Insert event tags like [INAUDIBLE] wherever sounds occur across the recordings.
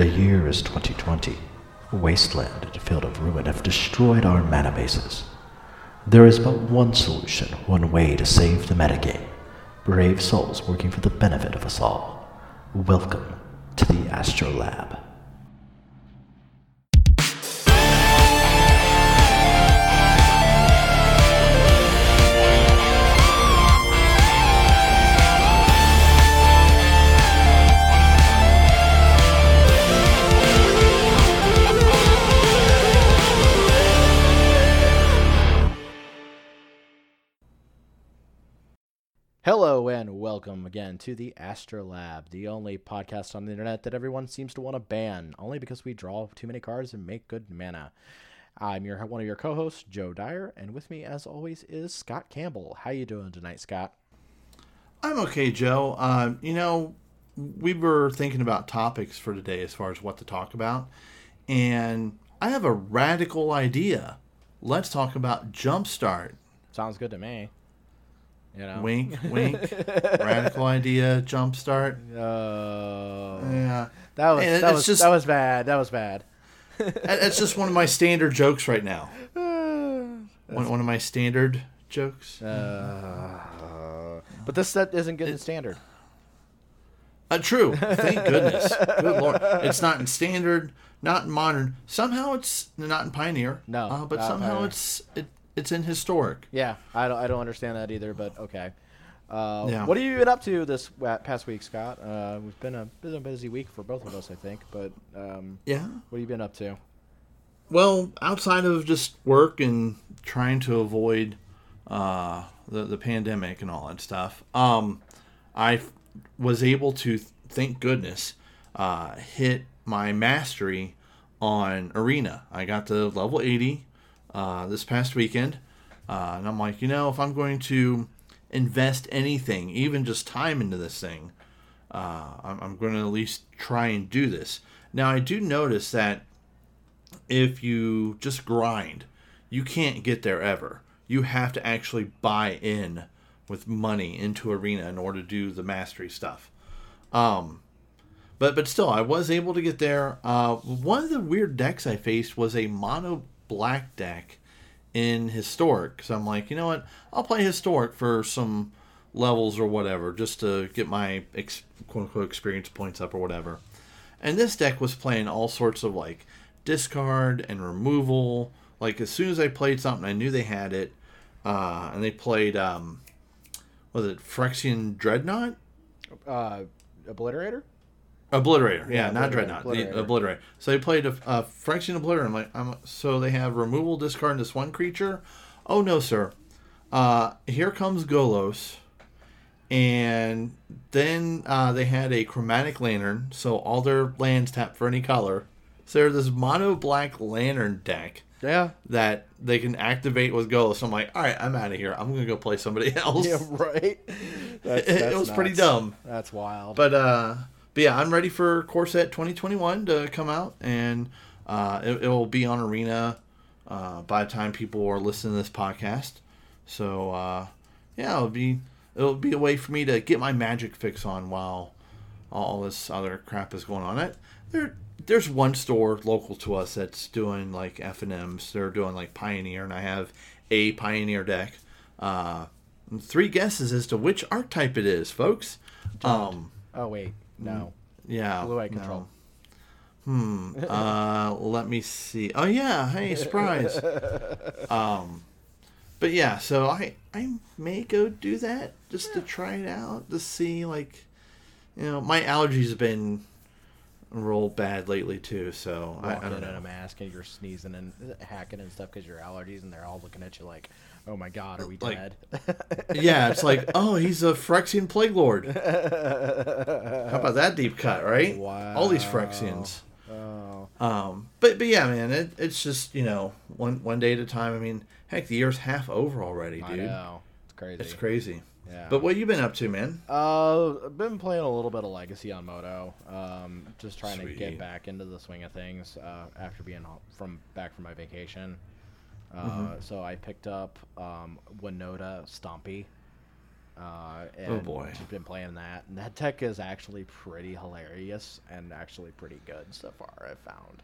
The year is 2020. Wasteland and a field of ruin have destroyed our mana bases. There is but one solution, one way to save the metagame. Brave souls working for the benefit of us all. Welcome to the Astrolab. Hello and welcome again to the Astrolab, the only podcast on the internet that everyone seems to want to ban, only because we draw too many cards and make good mana. I'm your one of your co-hosts, Joe Dyer, and with me, as always, is Scott Campbell. How you doing tonight, Scott? I'm okay, Joe. Um, you know, we were thinking about topics for today as far as what to talk about, and I have a radical idea. Let's talk about Jumpstart. Sounds good to me. You know, Wink, [LAUGHS] wink. radical idea, Jumpstart. Oh, Yeah, that was And that was just- that was bad. That was bad. that's just one of my standard jokes right now. [SIGHS] One, one of my standard jokes. Uh, but this set isn't good in standard. Uh, true. Thank goodness. Good lord. It's not in standard, not in modern. Somehow it's not in pioneer. No, uh, but somehow Pioneer. it's it, it's in historic. Yeah, I don't, I don't understand that either, but okay. Uh, Yeah. What have you been up to this past week, Scott? Uh, we've been a been a busy week for both of us, I think. But um, Yeah. what have you been up to? Well, outside of just work and trying to avoid uh, the the pandemic and all that stuff, um, I f- was able to, thank goodness, uh, hit my mastery on Arena. I got to level eighty uh, this past weekend, uh, and I'm like, you know, if I'm going to invest anything, even just time into this thing, uh, I'm, I'm going to at least try and do this. Now, I do notice that if you just grind, you can't get there ever. You have to actually buy in with money into arena in order to do the mastery stuff. Um, but but still, I was able to get there. Uh, one of the weird decks I faced was a mono black deck in historic. So I'm like, you know what? I'll play historic for some levels or whatever, just to get my ex- quote unquote experience points up or whatever. And this deck was playing all sorts of like discard and removal. Like as soon as I played something, I knew they had it. Uh, and they played, um, was it Phyrexian Dreadnought? Uh, Obliterator. Obliterator, yeah, Yeah, not Obliterator, Dreadnought, Obliterator. the Obliterator. So they played a, a Phyrexian Obliterator. I'm like, I'm, so they have removal, discard this one creature. Oh no, sir. Uh, here comes Golos, and then uh, they had a Chromatic Lantern, so all their lands tap for any color. So there's this mono black lantern deck Yeah. that they can activate with Golos. So I'm like, all right, I'm out of here. I'm gonna go play somebody [LAUGHS] else. Yeah. Right. [LAUGHS] That's, It- it that's was pretty dumb. That's wild. But uh, but yeah, I'm ready for Core Set 2021 to come out, and uh, it, will be on Arena uh, by the time people are listening to this podcast. So uh, yeah, it'll be it'll be a way for me to get my magic fix on while all this other crap is going on. It there there's one store local to us that's doing like F and M's. They're doing like Pioneer, and I have a Pioneer deck. Uh, three guesses as to which archetype it is, folks. Um, oh wait, no. yeah. Blue eye no. control. Hmm. [LAUGHS] Uh, let me see. Oh yeah. Hey, surprise. [LAUGHS] um, but yeah. So I I may go do that just to try it out to see like, you know, my allergies have been real bad lately too. So I, I don't in a mask and you're sneezing and hacking and stuff because your allergies, and they're all looking at you like, "Oh my God, are we Like- dead?" [LAUGHS] Yeah, it's like, oh, he's a Phyrexian Plague Lord. How about that deep cut, right? Wow. All these Wow. Phyrexians. oh, Um, but but yeah, man, it, it's just you know one one day at a time. I mean, heck, the year's half over already, dude. I know. It's crazy. It's crazy. Yeah. But what you been up to, man? Uh, I've been playing a little bit of Legacy on Moto. Um, just trying to get back into the swing of things uh, after being from back from my vacation. Uh, Mm-hmm. So I picked up um, Winota Stompy. Uh, Oh, and boy. Just been playing that, and that deck is actually pretty hilarious and actually pretty good so far. I've found.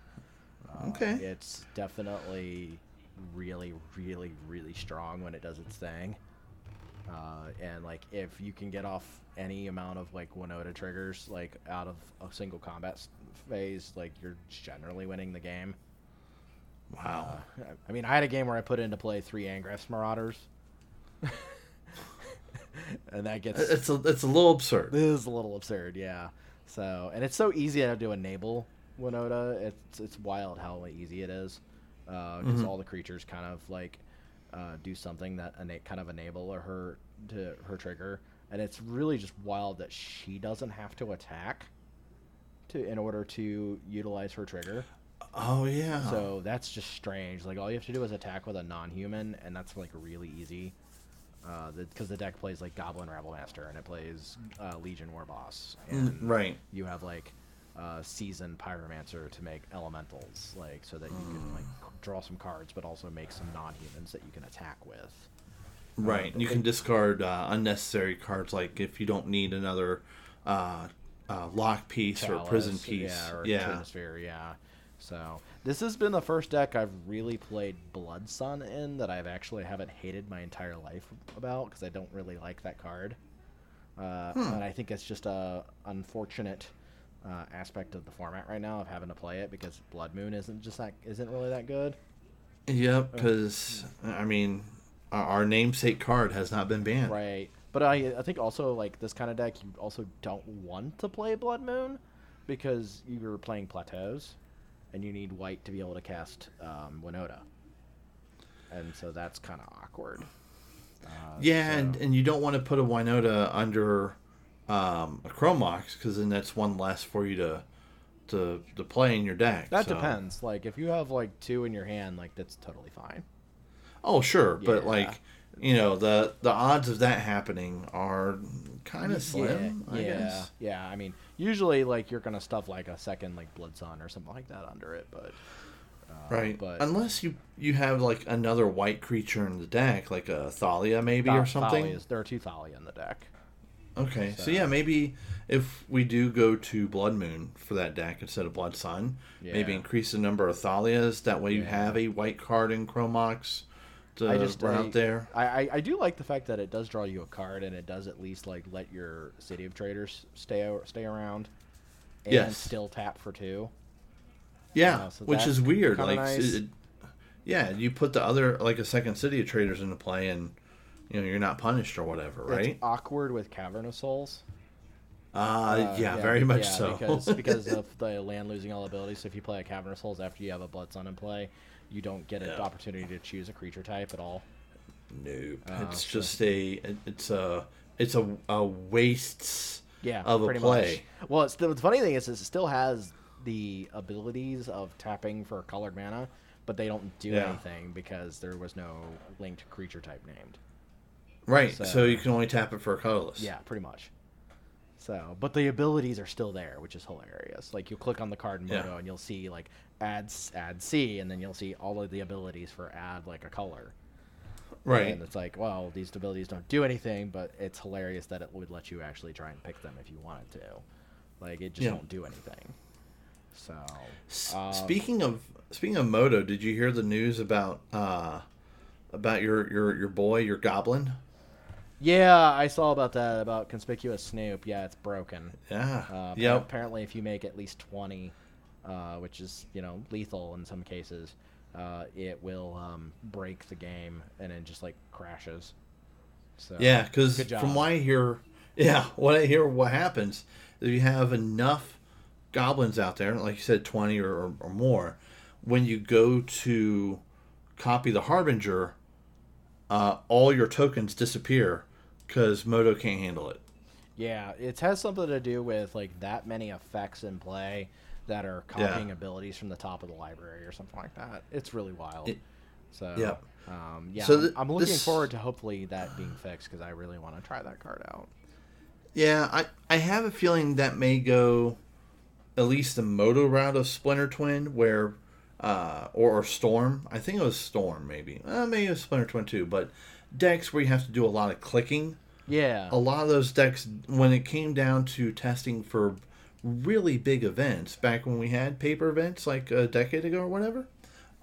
Uh, Okay. It's definitely really, really, really strong when it does its thing. Uh, and like if you can get off any amount of like Winota triggers like out of a single combat phase, like you're generally winning the game. Wow. Uh, I mean, I had a game where I put into play three Angrath's Marauders, [LAUGHS] and that gets it's a it's a little absurd. It is a little absurd, yeah. So, and it's so easy to to enable Winota. It's it's wild how easy it is, because Mhm. all the creatures kind of like uh, do something that ena- kind of enable her to her trigger, and it's really just wild that she doesn't have to attack to in order to utilize her trigger. Oh yeah. So that's just strange. Like all you have to do is attack with a non-human, and that's like really easy. Because the, deck plays like Goblin Rabblemaster, and it plays uh, Legion Warboss, and Mm, right. you have like uh, Seasoned Pyromancer to make elementals, like so that you can like draw some cards, but also make some non-humans that you can attack with. Right. but you can discard uh, unnecessary cards like if you don't need another uh, uh, lock piece or prison piece. yeah, or yeah. Yeah. So this has been the first deck I've really played Blood Sun in that I've actually haven't hated my entire life about because I don't really like that card, uh, Hmm. and I think it's just a unfortunate uh, aspect of the format right now of having to play it because Blood Moon isn't just that isn't really that good. Yep. Because I mean, our, our namesake card has not been banned. Right. But I, I think also like this kind of deck, you also don't want to play Blood Moon because you're playing plateaus, and you need white to be able to cast um, Winota, and so that's kind of awkward. Uh, Yeah, so- and, and you don't want to put a Winota under um, a Chrome Mox because then that's one less for you to to to play in your deck. that so- depends. Like if you have like two in your hand, like that's totally fine. Oh, sure, but like you know the the odds of that happening are kind of slim. yeah, I yeah, guess. yeah. I mean, usually like you're gonna stuff like a second like Blood Sun or something like that under it, but uh, Right, But unless you you have like another white creature in the deck, like a Thalia maybe Tha- or something. Thalias- there are two Thalia in the deck. Okay, so. So- yeah, maybe if we do go to Blood Moon for that deck instead of Blood Sun, maybe increase the number of Thalias. That way you Yeah. have a white card in Chrome Mox to I just run I, out there. I, I, I do like the fact that it does draw you a card and it does at least like let your City of Traders stay stay around. And Yes. still tap for two. Yeah, Yeah, so which is weird. Like, nice. it- yeah, you put the other like a second City of Traders into play, and you know you're not punished or whatever, right? It's awkward with Cavern of Souls. Uh, Uh, yeah, very much yeah, so. Because [LAUGHS] because of the land losing all abilities. So if you play a Cavern of Souls after you have a Blood Sun in play, you don't get an Yeah. opportunity to choose a creature type at all. Nope. Oh, it's so- just a it's a it's a, a waste Yeah, of a pretty play. much. Well, it's the, the funny thing is, is it still has the abilities of tapping for colored mana, but they don't do Yeah. anything because there was no linked creature type named. Right. So, So- you can only tap it for a colorless. Yeah, pretty much. So, but the abilities are still there, which is hilarious. Like you'll click on the card in Yeah. Moto and you'll see like add add C, and then you'll see all of the abilities for add like a color. Right. And it's like, well, these abilities don't do anything, but it's hilarious that it would let you actually try and pick them if you wanted to. Like it just Yeah. don't do anything. So, uh, speaking of speaking of Moto, did you hear the news about uh about your your your boy, your goblin? Yeah, I saw about that about conspicuous Snoop. Yeah, it's broken. Yeah. Uh, yep. Apparently, if you make at least twenty, uh, which is you know lethal in some cases, uh, it will um, break the game and then just like crashes. So Yeah, because from what I hear, [LAUGHS] yeah, what I hear, what happens is you have enough goblins out there, like you said, twenty or, or, or more. When you go to copy the harbinger, uh, all your tokens disappear because Moto can't handle it. Yeah, it has something to do with like that many effects in play that are Yeah. copying abilities from the top of the library or something like that. It's really wild. It- so Yep. um, yeah, So I'm- th- I'm looking this- forward to hopefully that being fixed because I really want to try that card out. Yeah, I, I have a feeling that may go at least the Moto route of Splinter Twin, where uh, or, or Storm. I think it was Storm, maybe. Uh, maybe it was Splinter Twin too, but decks where you have to do a lot of clicking Yeah. a lot of those decks when it came down to testing for really big events back when we had paper events like a decade ago or whatever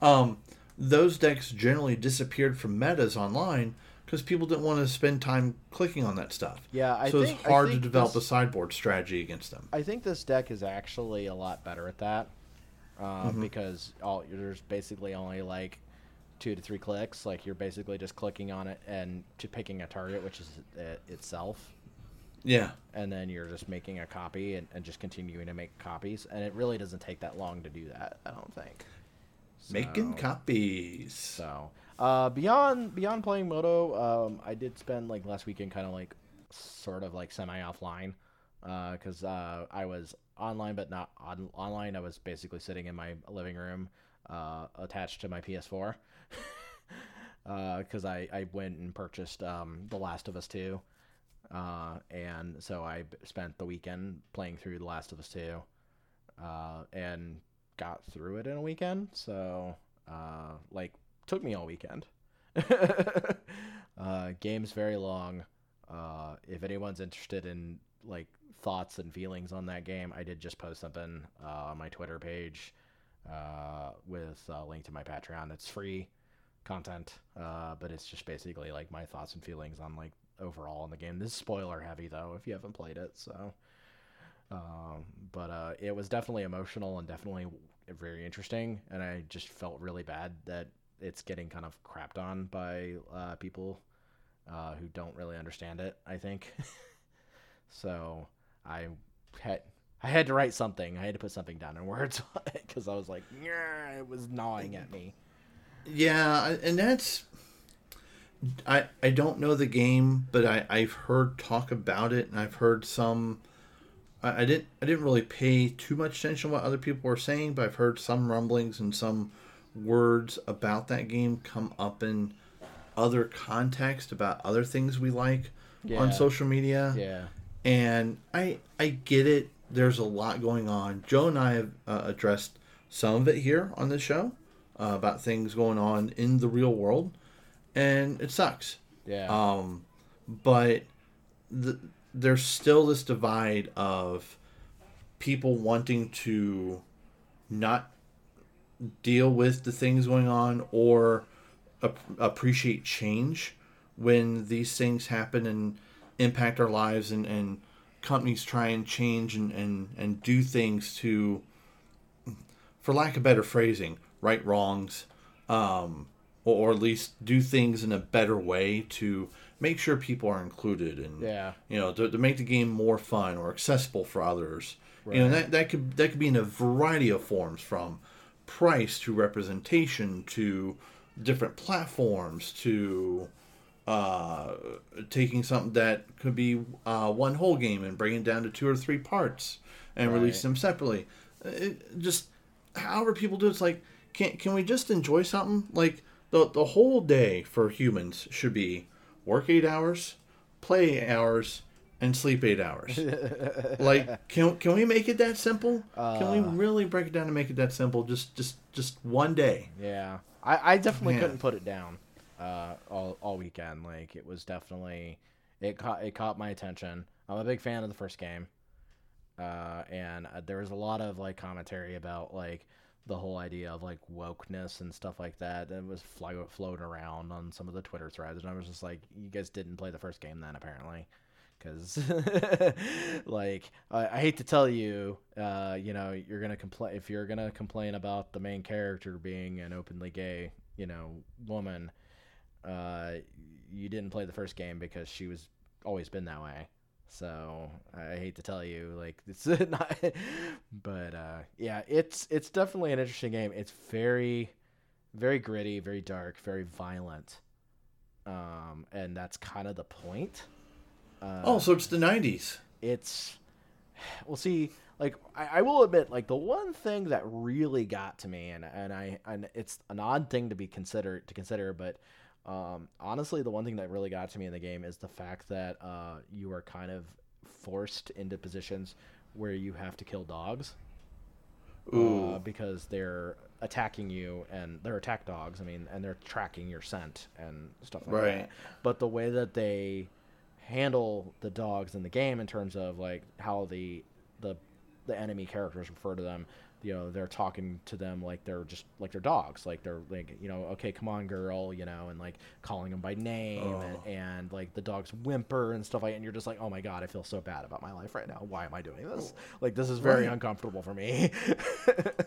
um, those decks generally disappeared from metas online because people didn't want to spend time clicking on that stuff Yeah, I so it's hard to develop this- a sideboard strategy against them I think this deck is actually a lot better at that uh, Mm-hmm. because all there's basically only like two to three clicks. Like you're basically just clicking on it and to picking a target, which is it itself, yeah and then you're just making a copy and, and just continuing to make copies. And it really doesn't take that long to do that. I don't think. making copies So uh, beyond beyond playing Moto, um, I did spend like last weekend kind of like sort of like semi offline because uh, I was online but not on- online. I was basically sitting in my living room uh, attached to my PS4 [LAUGHS] because I, I went and purchased um, The Last of Us 2. Uh, and so I spent the weekend playing through The Last of Us 2 uh, and got through it in a weekend. So, uh, like, took me all weekend. [LAUGHS] uh, game's very long. Uh, if anyone's interested in like thoughts and feelings on that game, I did just post something uh, on my Twitter page uh, with a link to my Patreon. It's free content, uh, but it's just basically like my thoughts and feelings on like overall in the game. This is spoiler heavy though if you haven't played it. So, um, but uh, it was definitely emotional and definitely very interesting, and I just felt really bad that it's getting kind of crapped on by uh, people uh, who don't really understand it. I think. [LAUGHS] so I had I had to write something. I had to put something down in words [LAUGHS] because I was like, yeah, it was gnawing at me. Yeah, and that's I I don't know the game, but I I've heard talk about it, and I've heard some. I, I didn't I didn't really pay too much attention to what other people were saying, but I've heard some rumblings and some words about that game come up in other context about other things we like Yeah. on social media Yeah. and I I get it. There's a lot going on. Joe and I have uh, addressed some of it here on this show uh, about things going on in the real world, and it sucks. Yeah. Um, but the, there's still this divide of people wanting to not deal with the things going on or ap- appreciate change when these things happen and impact our lives and, and companies try and change and, and, and do things to for lack of better phrasing right wrongs um, or, or at least do things in a better way to make sure people are included and Yeah. you know to, to make the game more fun or accessible for others you know that, that could that could be in a variety of forms from price to representation to different platforms to uh, taking something that could be uh, one whole game and breaking it down to two or three parts and Right. release them separately. It, just however people do it, it's like can can we just enjoy something like the the whole day for humans should be work eight hours, play eight hours, and sleep eight hours. [LAUGHS] like can can we make it that simple? can we really break it down and make it that simple? Just just just one day. Yeah, I, I definitely Man. couldn't put it down uh, all all weekend. Like it was definitely it caught it caught my attention. I'm a big fan of the first game, uh, and uh, there was a lot of like commentary about like the whole idea of like wokeness and stuff like that that was fly, floating around on some of the Twitter threads, and I was just like, you guys didn't play the first game then apparently. Because, [LAUGHS] like, I, I hate to tell you, uh, you know, you're gonna complain if you're gonna complain about the main character being an openly gay, you know, woman. Uh, you didn't play the first game because she was always been that way. So I hate to tell you, like, [LAUGHS] it's not. But uh, yeah, it's it's definitely an interesting game. It's very, very gritty, very dark, very violent. Um, and that's kind of the point. Uh, Oh, so it's the '90s. it's [SIGHS] well see like I, I will admit like the one thing that really got to me and and i and it's an odd thing to be considered to consider but um honestly the one thing that really got to me in the game is the fact that uh you are kind of forced into positions where you have to kill dogs. Uh, because they're attacking you and they're attack dogs i mean and they're tracking your scent and stuff like Right. that. But the way that they handle the dogs in the game in terms of like how the the the enemy characters refer to them you know they're talking to them like they're just like they're dogs like they're like you know okay come on girl you know and like calling them by name Oh. and, and like the dogs whimper and stuff like and you're just like oh my god i feel so bad about my life right now. Why am i doing this? Like this is very Right. uncomfortable for me. [LAUGHS]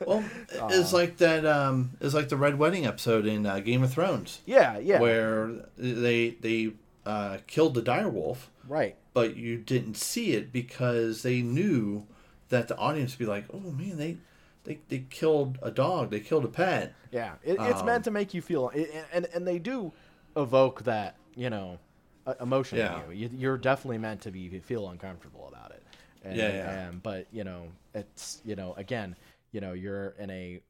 Well, it's like that. Um, it's like the Red Wedding episode in uh, Game of Thrones, yeah yeah. Where they they uh, killed the direwolf, right. But you didn't see it because they knew that the audience would be like, "Oh man, they they they killed a dog, they killed a pet." Yeah, it, it's Um, meant to make you feel, and and they do evoke that you know emotion Yeah. in you. you. You're definitely meant to be feel uncomfortable about it. And, Yeah, yeah. And, but you know, it's you know, again, you know, you're in a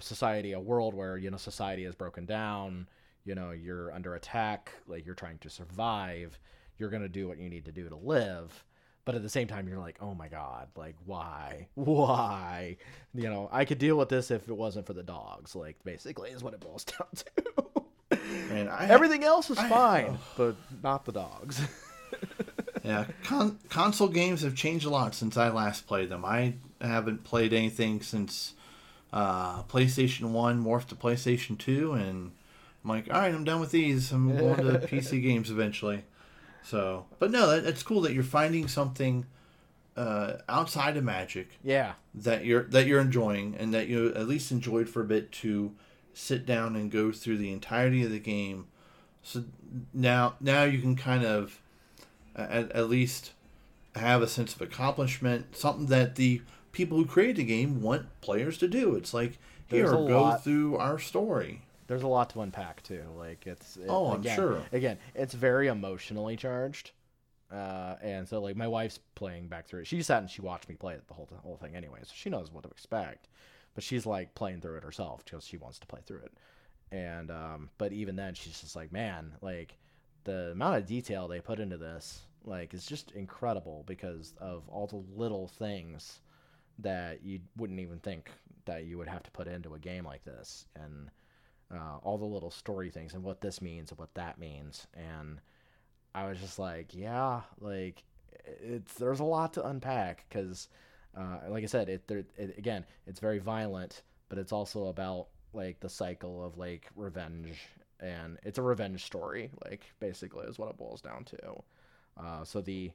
society, a world where you know society is broken down. You know, you're under attack. Like you're trying to survive. You're gonna do what you need to do to live. But at the same time, you're like, oh my god, like why, [LAUGHS] why? You know, I could deal with this if it wasn't for the dogs. Like basically, is what it boils [LAUGHS] down to. And I Everything else is I- fine, but not the dogs. [LAUGHS] Yeah, con- console games have changed a lot since I last played them. I haven't played anything since uh, PlayStation One morphed to PlayStation Two, and I'm like, all right, I'm done with these. I'm going to PC games eventually. So, but no, that, it's cool that you're finding something uh, outside of Magic yeah, that you're that you're enjoying, and that you at least enjoyed for a bit to sit down and go through the entirety of the game. So now, now you can kind of at, at least have a sense of accomplishment, something that the people who create the game want players to do. It's like here, go lot- through our story. There's a lot to unpack too. Like it's it- Oh, I'm sure. Again, it's very emotionally charged, uh, and so like my wife's playing back through it. She sat and she watched me play it the whole whole thing anyway, so she knows what to expect. But she's like playing through it herself because she wants to play through it. And um, but even then, she's just like, man, like the amount of detail they put into this, like, is just incredible because of all the little things that you wouldn't even think that you would have to put into a game like this, and uh, all the little story things and what this means and what that means. And I was just like, yeah, like it's there's a lot to unpack because, uh, like I said, it, there, it again, it's very violent, but it's also about like the cycle of like revenge, and it's a revenge story, like basically is what it boils down to. Uh, so the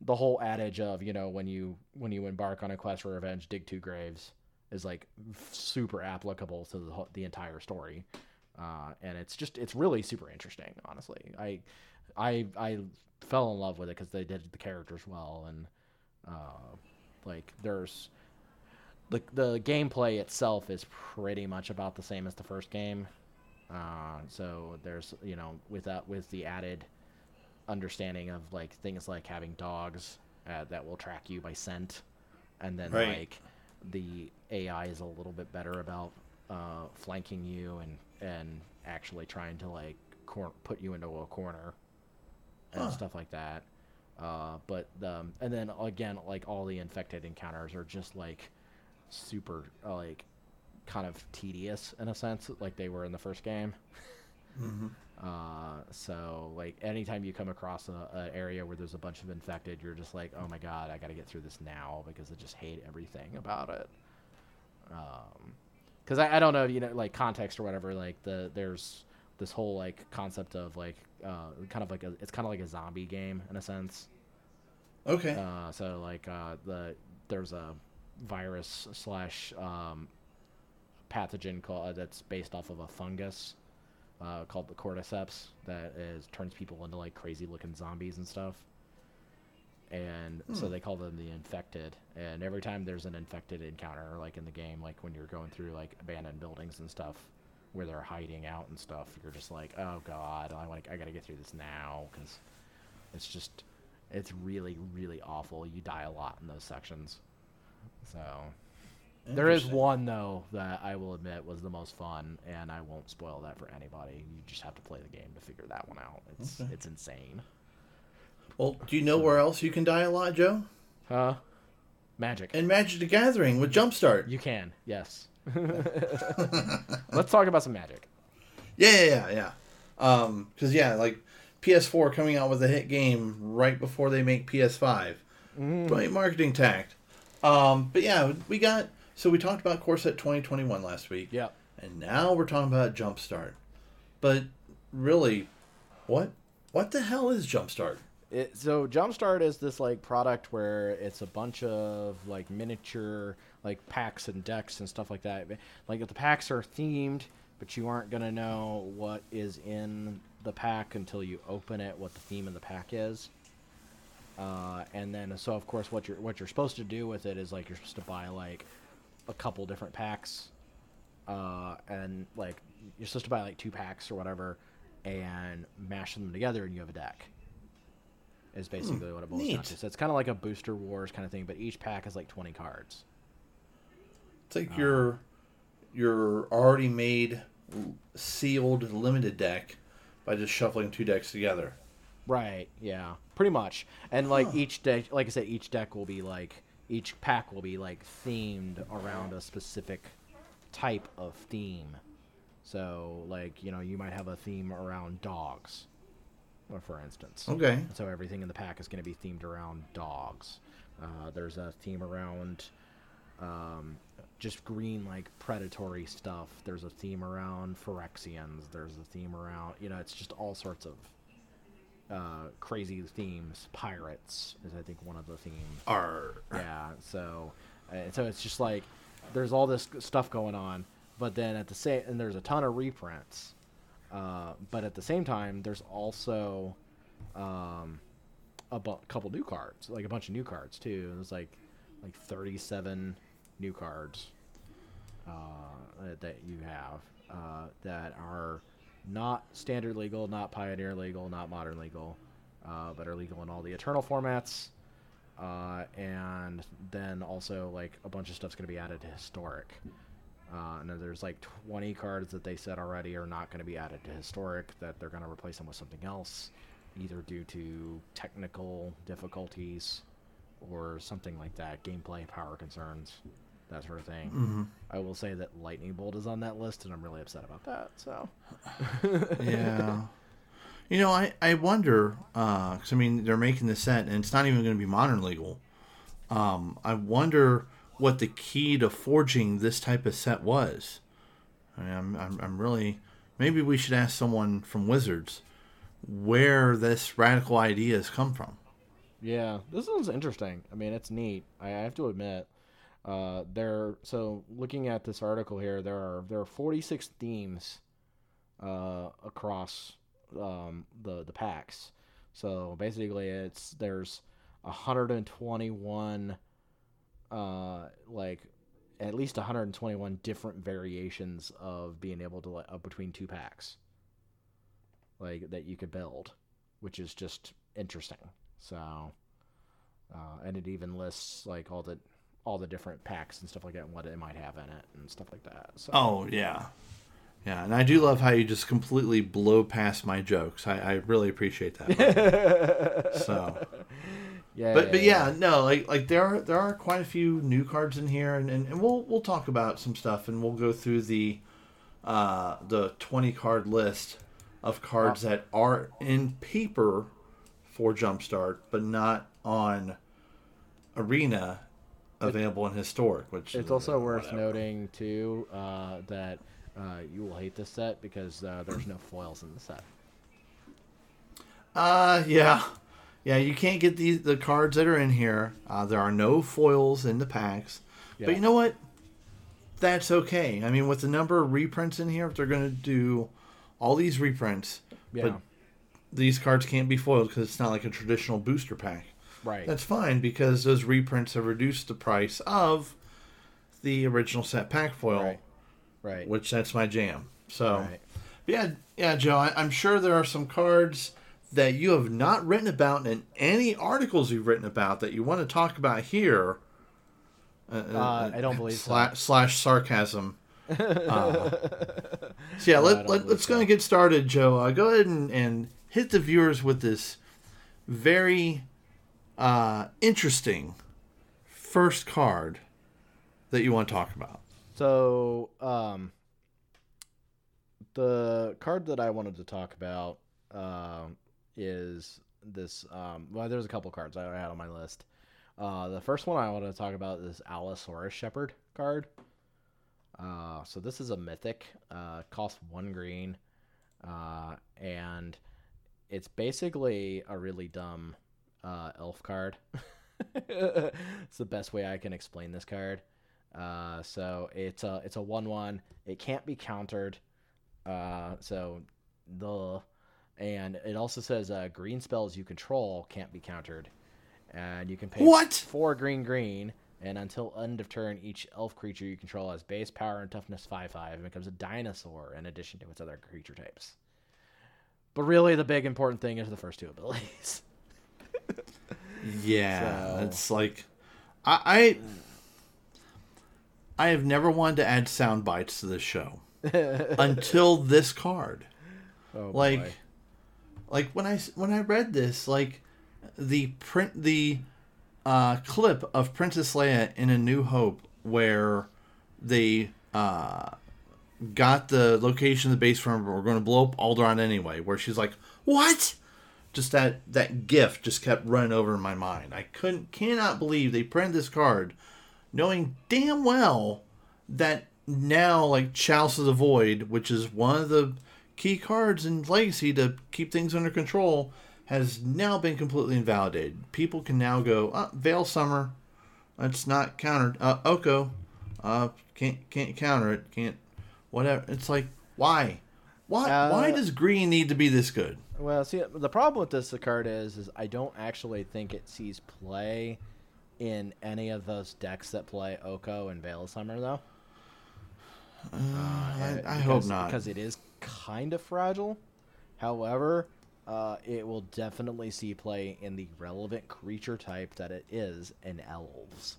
the whole adage of you know when you when you embark on a quest for revenge, dig two graves is like super applicable to the whole, the entire story, uh, and it's just it's really super interesting. Honestly, I I I fell in love with it because they did the characters well, and uh, like there's the the gameplay itself is pretty much about the same as the first game. Uh, so there's you know with that with the added understanding of like things like having dogs uh, that will track you by scent, and then Right. like the AI is a little bit better about uh, flanking you and and actually trying to like cor- put you into a corner and Huh. stuff like that. Uh, but um, and then again, like all the infected encounters are just like super uh, like kind of tedious in a sense, like they were in the first game. Uh, so like anytime you come across a, a area where there's a bunch of infected, you're just like, oh my god, I got to get through this now because I just hate everything about it. Um, because I, I don't know, you know, like context or whatever. Like the there's this whole like concept of like uh kind of like a it's kind of like a zombie game in a sense. Okay. Uh, so like uh, the there's a virus slash um, pathogen called uh, that's based off of a fungus uh, called the cordyceps that is turns people into like crazy looking zombies and stuff. And so they call them the infected. And every time there's an infected encounter, like in the game, like when you're going through like abandoned buildings and stuff, where they're hiding out and stuff, you're just like, oh god, I like I gotta get through this now because it's just it's really really awful. You die a lot in those sections. So there is one though that I will admit was the most fun, and I won't spoil that for anybody. You just have to play the game to figure that one out. It's Okay. it's insane. Well, do you know where else you can die a lot, Joe? Huh? Magic. And Magic the Gathering with Jumpstart. You can, yes. [LAUGHS] [LAUGHS] Let's talk about some magic. Yeah, yeah, yeah, yeah. Um, because yeah, like PS4 coming out with a hit game right before they make PS5. Mm. Brilliant marketing tact. Um, but yeah, we got so we talked about Core Set 2021 last week. Yeah. And now we're talking about Jumpstart. But really, what what the hell is Jumpstart? It, so Jumpstart is this like product where it's a bunch of like miniature like packs and decks and stuff like that. Like the packs are themed, but you aren't gonna know what is in the pack until you open it. What the theme of the pack is. Uh, and then so of course what you're what you're supposed to do with it is like you're supposed to buy like a couple different packs, uh, and like you're supposed to buy like two packs or whatever, and mash them together and you have a deck is basically what it boils down to. So it's kind of like a Booster Wars kind of thing, but each pack has like 20 cards. It's like your your already made sealed limited deck by just shuffling two decks together. Right. Yeah. Pretty much. And like each deck, like I said, each deck will be like each pack will be like themed around a specific type of theme. So like you know you might have a theme around dogs, or for instance. Okay. So everything in the pack is going to be themed around dogs. Uh, there's a theme around um, just green like predatory stuff. There's a theme around Phyrexians. There's a theme around you know it's just all sorts of uh, crazy themes. Pirates is I think one of the themes. Are Yeah. So uh, so it's just like there's all this stuff going on, but then at the same and there's a ton of reprints. Uh, but at the same time, there's also um, a bu- couple new cards, like a bunch of new cards too. There's like like 37 new cards uh, that- that you have uh, that are not standard legal, not pioneer legal, not modern legal, uh, but are legal in all the eternal formats. Uh, and then also like a bunch of stuff's going to be added to historic. Uh, and there's like 20 cards that they said already are not going to be added to historic, that they're going to replace them with something else, either due to technical difficulties or something like that, gameplay, power concerns, that sort of thing. I will say that Lightning Bolt is on that list, and I'm really upset about that. So, [LAUGHS] yeah. You know, I, I wonder, because I mean, they're making the set and it's not even going to be modern legal. Um, I wonder what the key to forging this type of set was. I mean, I'm, I'm, I'm really, maybe we should ask someone from Wizards where this radical idea has come from. Yeah, this one's interesting. I mean, it's neat. I, I have to admit. Uh, there. So looking at this article here, there are there are 46 themes uh, across um, the the packs. So basically, it's there's 121 uh, like at least 121 different variations of being able to uh, between two packs like that you could build which is just interesting so uh, and it even lists like all the all the different packs and stuff like that and what it might have in it and stuff like that so Oh, yeah. Yeah, and I do love how you just completely blow past my jokes. I, I really appreciate that. [LAUGHS] so. yeah but but yeah, no, like like there are there are quite a few new cards in here, and, and, and we'll we'll talk about some stuff, and we'll go through the uh, the twenty card list of cards that are in paper for Jumpstart, but not on Arena, available in Historic. Which It's also worth whatever. noting too uh, that uh, you will hate this set because uh, there's no foils in the set. Uh, yeah, yeah. You can't get these the cards that are in here. Uh, there are no foils in the packs. Yeah. But you know what? That's okay. I mean, with the number of reprints in here, if they're going to do all these reprints, Yeah, but these cards can't be foiled because it's not like a traditional booster pack. Right. That's fine because those reprints have reduced the price of the original set pack foil, right. Right. which that's my jam. So, right. yeah, yeah, Joe. I, I'm sure there are some cards that you have not written about in any articles you've written about that you want to talk about here. Uh, Uh, I don't believe so. slash, slash sarcasm. [LAUGHS] Uh, so yeah, I let, let, go so. and get started, Joe. Uh, go ahead and, and hit the viewers with this very uh, interesting first card that you want to talk about. So, um, the card that I wanted to talk about um, is this. Um, well, there's a couple cards I had on my list. Uh, the first one I want to talk about is Allosaurus Shepherd card. Uh, so this is a mythic. Uh, costs one green, uh, and it's basically a really dumb uh, elf card. [LAUGHS] it's the best way I can explain this card. Uh, so it's a it's a one one. It can't be countered. Uh, so the and it also says uh, green spells you control can't be countered, and you can pay What? four green green. And until end of turn, each elf creature you control has base power and toughness five five and becomes a dinosaur in addition to its other creature types. But really, the big important thing is the first two abilities. [LAUGHS] Yeah, So- it's like I, I I have never wanted to add sound bites to this show [LAUGHS] until this card. Oh, Like, boy. like when I when I read this, like the print the uh, clip of Princess Leia in A New Hope where they uh, got the location of the base from we're going to blow up Alderaan anyway, where she's like, "What?" Just that that gift just kept running over in my mind. I couldn't cannot believe they printed this card, knowing damn well that now like Chalice of the Void, which is one of the key cards in Legacy to keep things under control, has now been completely invalidated. People can now go, uh, Veil Summer, it's not countered. Uh, Oko, uh, can't can't counter it. Can't whatever. It's like why, why Uh, why does green need to be this good? Well, see, the problem with this card is, is I don't actually think it sees play in any of those decks that play Oko and Veil of Summer, though. Uh, I, I because- hope not. because it is kind of fragile. However, uh, it will definitely see play in the relevant creature type that it is in elves.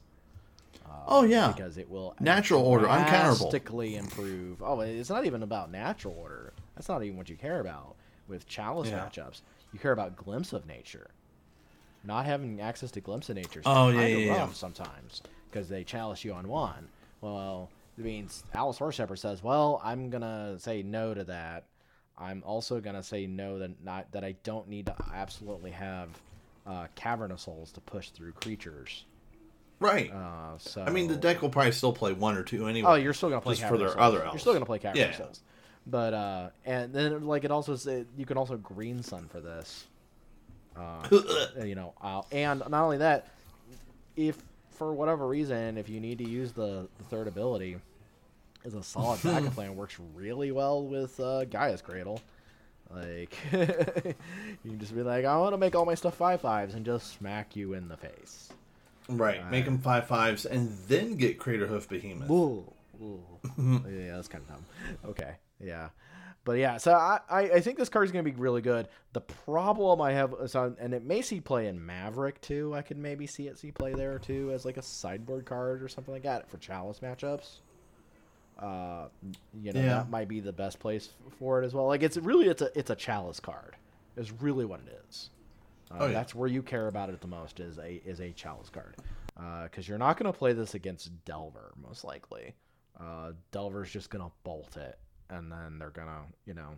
Uh, Oh, yeah. because it will Natural order, uncounterable. drastically improve. Oh, it's not even about natural order. That's not even what you care about with chalice Yeah. matchups. You care about glimpse of nature. Not having access to glimpse of nature is Oh, yeah, yeah, yeah. rough sometimes because they chalice you on one. Well, it means Allosaurus Shepherd says, "Well, I'm gonna say no to that. I'm also gonna say no that not that I don't need to absolutely have uh, Cavern of Souls to push through creatures. right. Uh, so I mean, the deck will probably still play one or two anyway. Oh, you're still gonna play just Cavern for their Souls. other You're still gonna play Cavern of Yeah. Souls. But uh, and then like it also say you can also green sun for this. Uh, [COUGHS] you know, uh, and not only that, if for whatever reason, if you need to use the, the third ability, as a solid backup [LAUGHS] plan, works really well with uh, Gaea's Cradle. Like [LAUGHS] you can just be like, I want to make all my stuff five fives and just smack you in the face. Right. Make them five fives and then get Craterhoof Behemoth. Ooh, ooh. [LAUGHS] yeah, that's kind of dumb. Okay, yeah, but yeah. So I, I, think this card is going to be really good. The problem I have is on, and it may see play in Maverick too. I could maybe see it see play there too as like a sideboard card or something like that for Chalice matchups. Uh, you know Yeah. that might be the best place for it as well. Like it's really it's a it's a Chalice card. Is really what it is. Uh, Oh, yeah. That's where you care about it the most is a is a chalice card, because you're not going to play this against Delver most likely. Uh, Delver's just going to bolt it, and then they're going to you know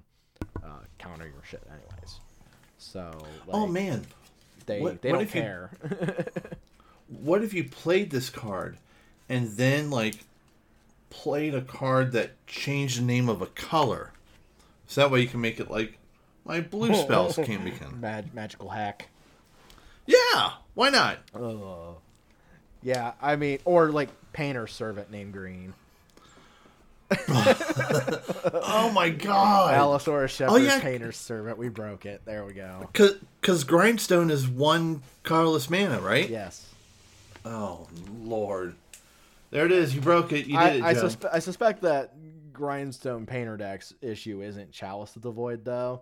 uh, counter your shit anyways. So like, oh man, they what- they what don't if you- care. [LAUGHS] what if you played this card and then like played a card that changed the name of a color? So that way you can make it like my blue [LAUGHS] spells can't be counted. Mag- magical hack. Yeah, why not? Ugh. Yeah, I mean, or like painter servant named Green. [LAUGHS] Oh my god. Allosaurus Shepherd's yeah. painter's servant. We broke it. There we go. Because Grindstone is one colorless mana, right? Yes. Oh lord. There it is. You broke it. You did I, it, I, suspe- I suspect that Grindstone Painter Deck's issue isn't Chalice of the Void, though.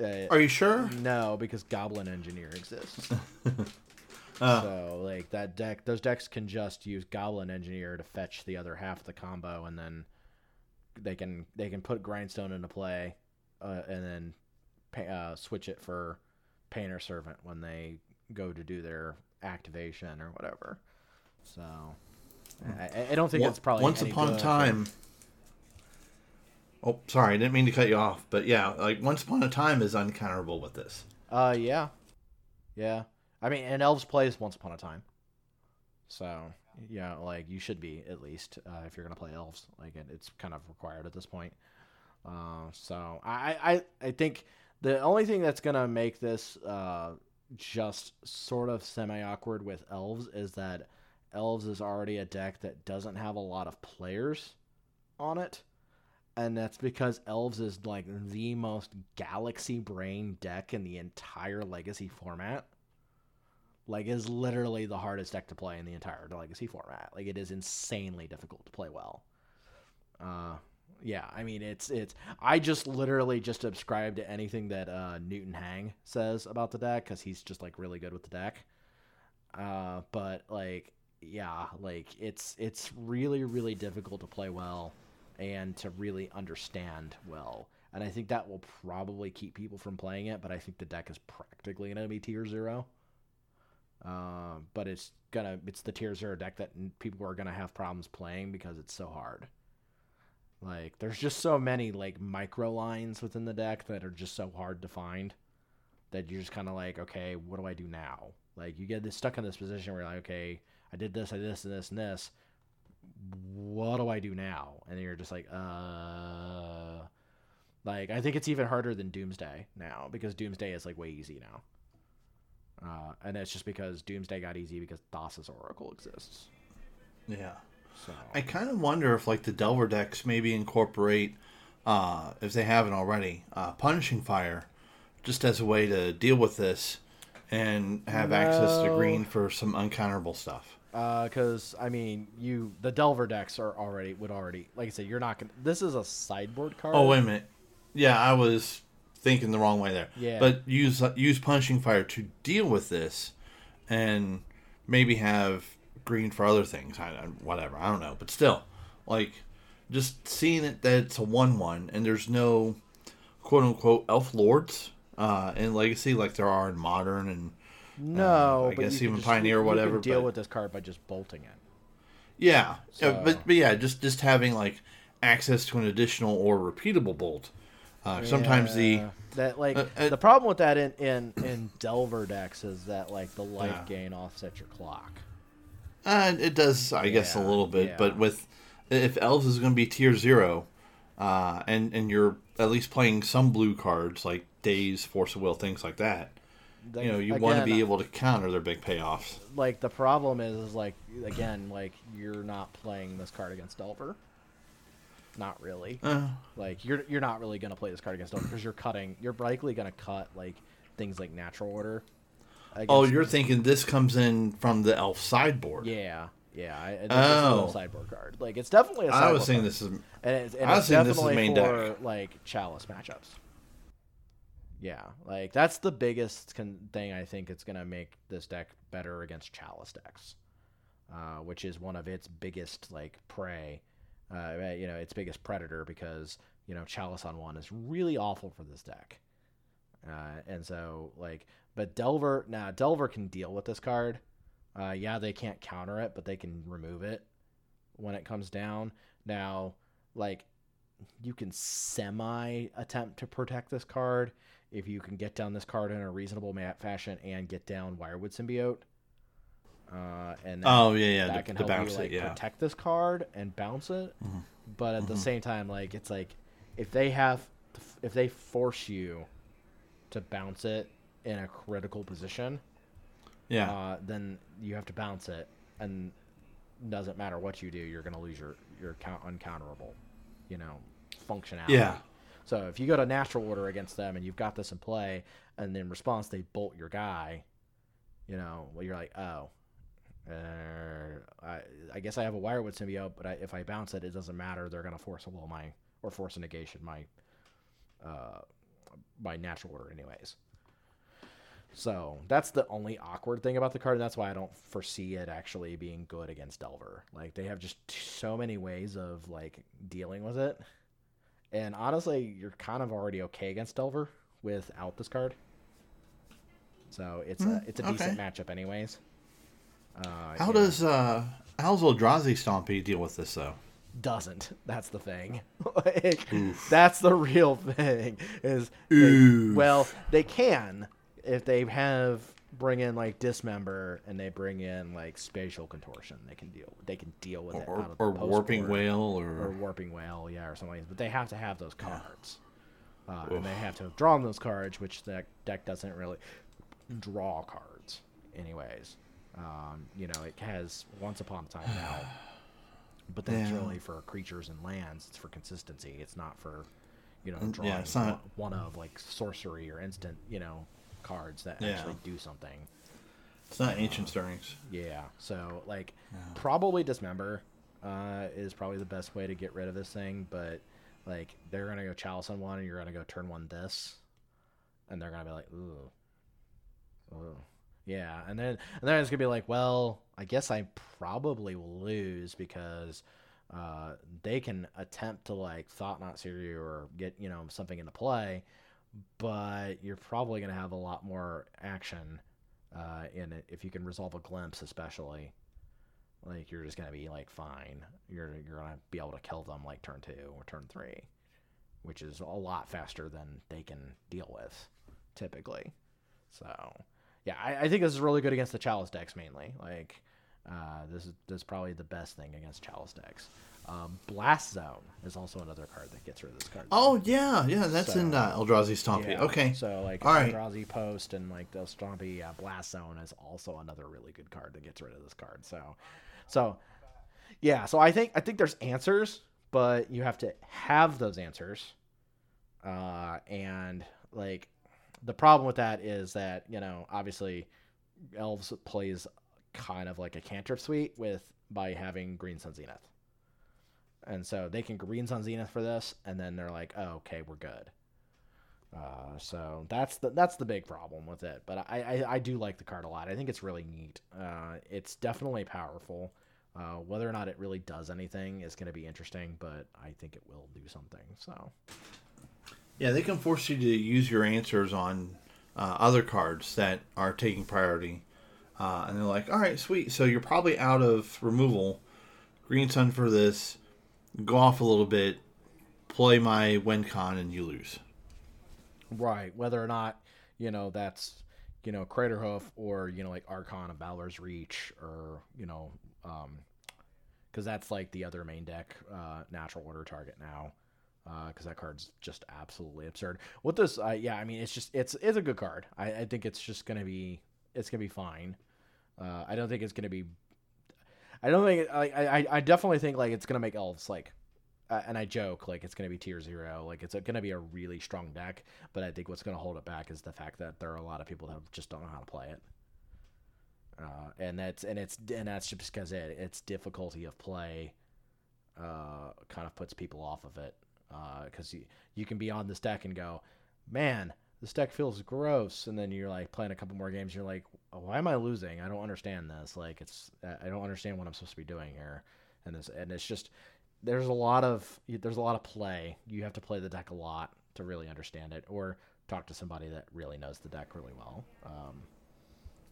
Uh, Are you sure? no, because Goblin Engineer exists. [LAUGHS] Uh. so, like, that deck, those decks can just use Goblin Engineer to fetch the other half of the combo, and then they can they can put Grindstone into play, uh, and then pa- uh, switch it for Painter Servant when they go to do their activation or whatever. So, I, I- don't think Once- it's probably once upon a time. Oh, sorry, I didn't mean to cut you off, but yeah, like once upon a time is uncounterable with this. Uh, yeah, yeah. I mean, and elves plays once upon a time, so yeah, like you should be at least uh, if you're gonna play elves. Like it, it's kind of required at this point. Uh, so I, I I think the only thing that's gonna make this uh, just sort of semi awkward with elves is that elves is already a deck that doesn't have a lot of players on it and that's because elves is like the most galaxy brain deck in the entire legacy format like is literally the hardest deck to play in the entire legacy format like it is insanely difficult to play well uh yeah i mean it's it's i just literally just subscribe to anything that uh newton hang says about the deck because he's just like really good with the deck uh but like yeah like it's it's really really difficult to play well and to really understand well. And I think that will probably keep people from playing it, but I think the deck is practically going to be tier zero. Uh, but it's gonna it's the tier zero deck that people are gonna have problems playing because it's so hard. Like there's just so many like micro lines within the deck that are just so hard to find that you're just kind of like, okay, what do I do now? Like you get this stuck in this position where you're like, okay, I did this, I did this, and this, and this what do I do now? And you're just like, uh, like I think it's even harder than Doomsday now because Doomsday is like way easy now. Uh, and it's just because Doomsday got easy because Thassa's Oracle exists. Yeah. So I kind of wonder if like the Delver decks maybe incorporate, uh, if they haven't already, uh, Punishing Fire, just as a way to deal with this, and have access to green for some uncounterable stuff. because I mean, you the Delver decks are already would already like I said, you're not gonna. This is a sideboard card. Oh wait a minute. Yeah, I was thinking the wrong way there. Yeah. But use use punishing fire to deal with this, and maybe have green for other things. I whatever. I don't know. But still, like, just seeing it that it's a one one and there's no quote unquote elf lords uh, in Legacy like there are in Modern and no, uh, I guess even just- Pioneer or you whatever, can deal but- with this card by just bolting it. yeah. So- yeah but, but yeah, just just having like access to an additional or repeatable bolt. Uh, sometimes the that like uh, uh, the problem with that in in in Delver decks is that like the life Yeah. gain offsets your clock. Uh, it does, I guess, a little bit. yeah. But with if elves is going to be tier zero, uh, and and you're at least playing some blue cards like Days, Force of Will, things like that. You know, you want to be able to counter their big payoffs. like the problem is, is like again like you're not playing this card against Delver. Not really. Uh, Like you're you're not really gonna play this card against Delver because you're cutting. You're likely gonna cut like things like natural order. oh, you're thinking this comes in from the elf sideboard. yeah. Yeah, I, I think this is a Oh. sideboard card. Like it's definitely a sideboard I was saying card. this is. And it's, and I was thinking this is definitely main for deck. like chalice matchups. Yeah, like that's the biggest con- thing I think it's gonna make this deck better against chalice decks, uh, which is one of its biggest like prey. Uh, you know, its biggest predator because you know chalice on one is really awful for this deck. Uh, and so like, but Delver now Delver can deal with this card. Uh, yeah, they can't counter it, but they can remove it when it comes down. Now, like, you can semi attempt to protect this card if you can get down this card in a reasonable fashion and get down Wirewood Symbiote. Uh, and that, Oh yeah, yeah. that To, can help bounce you like it, yeah. protect this card and bounce it. Mhm. But at the Mhm. same time, like it's like if they have if they force you to bounce it in a critical position, Yeah. uh, then you have to bounce it, and doesn't matter what you do, you're gonna lose your your count uncounterable, you know, functionality. Yeah. So if you go to natural order against them and you've got this in play, and in response they bolt your guy, you know, well you're like, oh, uh, I I guess I have a wirewood symbiote, but I, if I bounce it, it doesn't matter. They're gonna Force of Will my or Force of Negation my uh my natural order anyways. So that's the only awkward thing about the card, and that's why I don't foresee it actually being good against Delver. Like they have just so many ways of like dealing with it, and honestly, you're kind of already okay against Delver without this card. So it's a Mm, it's a decent matchup, anyways. Uh, How yeah. does uh how's Eldrazi Stompy deal with this though? doesn't. That's the thing. [LAUGHS] Like, that's the real thing. Is they- Oof. well, they can. if they have bring in like dismember and they bring in like spatial contortion, they can deal they can deal with it or, out of the or Warping Wail or or, Warping Wail, yeah, or something. like that. But they have to have those cards, uh, and they have to have drawn those cards, which the deck doesn't really draw cards, anyways. Um, you know, it has once upon a time now, [SIGHS] but that's Yeah. really for creatures and lands. It's for consistency. It's not for you know drawing yeah, not- one, of like sorcery or instant you know cards that Yeah. actually do something. it's not ancient stirrings. Yeah. So like probably dismember uh, is probably the best way to get rid of this thing, but like they're gonna go chalice on one and you're gonna go turn one this. And they're gonna be like, ooh. Ooh. Yeah, and then and then it's gonna be like, well, I guess I probably will lose because uh, they can attempt to like Thought-Knot Seer or get you know something into play, but you're probably gonna have a lot more action uh, in it if you can resolve a glimpse, especially. Like you're just gonna be like fine. You're you're gonna be able to kill them like turn two or turn three, which is a lot faster than they can deal with, typically. So yeah, I, I think this is really good against the chalice decks mainly. Like uh, this is this is probably the best thing against chalice decks. Um, Blast Zone is also another card that gets rid of this card. Oh yeah, yeah, that's So- in uh, Eldrazi Stompy. Yeah, Okay, So like All right. Eldrazi Post and like the Stompy uh, Blast Zone is also another really good card that gets rid of this card. So, so yeah. So I think I think there's answers, but you have to have those answers. Uh, and like the problem with that is that you know obviously elves plays kind of like a cantrip suite with by having Green Sun Zenith. And so they can Green Sun Zenith for this, and then they're like, "Oh, okay, we're good." Uh, so that's the that's the big problem with it. But I, I I do like the card a lot. I think it's really neat. Uh, it's definitely powerful. Uh, whether or not it really does anything is going to be interesting, but I think it will do something. So yeah, they can force you to use your answers on uh, other cards that are taking priority, uh, and they're like, "All right, sweet. So you're probably out of removal. Green Sun for this. Go off a little bit. Play my WinCon, and you lose." right, whether or not you know that's you know Craterhoof or you know like Archon of Valor's Reach or you know um because that's like the other main deck uh, natural order target now. Because that card's just absolutely absurd. What this, uh, yeah, I mean, it's just it's it's a good card. I, I think it's just gonna be it's gonna be fine. Uh, I don't think it's gonna be. I don't think I, I I definitely think like it's gonna make elves like, uh, and I joke like it's gonna be tier zero. Like it's gonna be a really strong deck, but I think what's gonna hold it back is the fact that there are a lot of people that just don't know how to play it. Uh, and that's and it's and that's just because it its difficulty of play uh, kind of puts people off of it because you, you can be on this deck and go, man, this deck feels gross, and then you're like playing a couple more games, you're like, why am I losing? I don't understand this. Like it's I don't understand what I'm supposed to be doing here, and this and it's just there's a lot of there's a lot of play. You have to play the deck a lot to really understand it, or talk to somebody that really knows the deck really well. Um,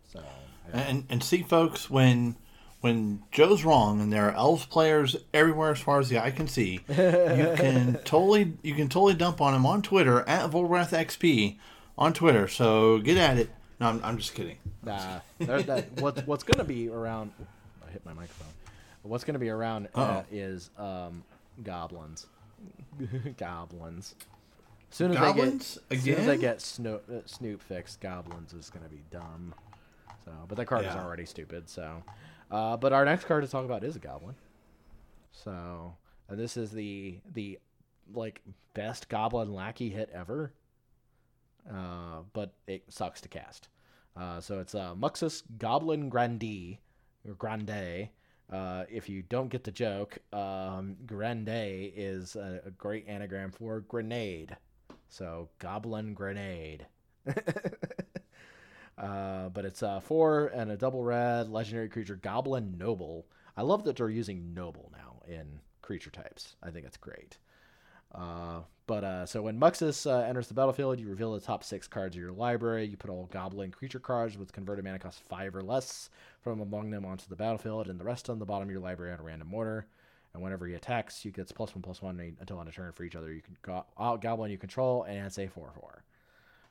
so yeah. And and see, folks, when when Joe's wrong, and there are elves players everywhere as far as the eye can see, you [LAUGHS] can totally you can totally dump on him on Twitter at Volrath XP on Twitter. So get at it. No, I'm, I'm just kidding. Nah, there- that, [LAUGHS] what's what's gonna be around? I hit my microphone. What's gonna be around uh, is um, goblins. [LAUGHS] goblins. As soon as Goblins? they get, as soon as they get Snoop, uh, Snoop fixed, goblins is gonna be dumb. So, but that card is already stupid. So, uh, but our next card to talk about is a goblin. So, and this is the the like best goblin lackey hit ever. Uh, but it sucks to cast. Uh, so it's uh, Muxus Goblin Grandee, or Grande. Uh, if you don't get the joke, um, Grande is a, a great anagram for grenade. So Goblin Grenade. [LAUGHS] uh, but it's uh, four and a double red legendary creature, Goblin Noble. I love that they're using Noble now in creature types. I think it's great. Uh, but uh, so when Muxus uh, enters the battlefield, you reveal the top six cards of your library. You put all goblin creature cards with converted mana cost five or less from among them onto the battlefield, and the rest on the bottom of your library in a random order. And whenever he attacks, you gets plus one plus one until on a turn for each other. You can go- goblin you control, and it's a four four.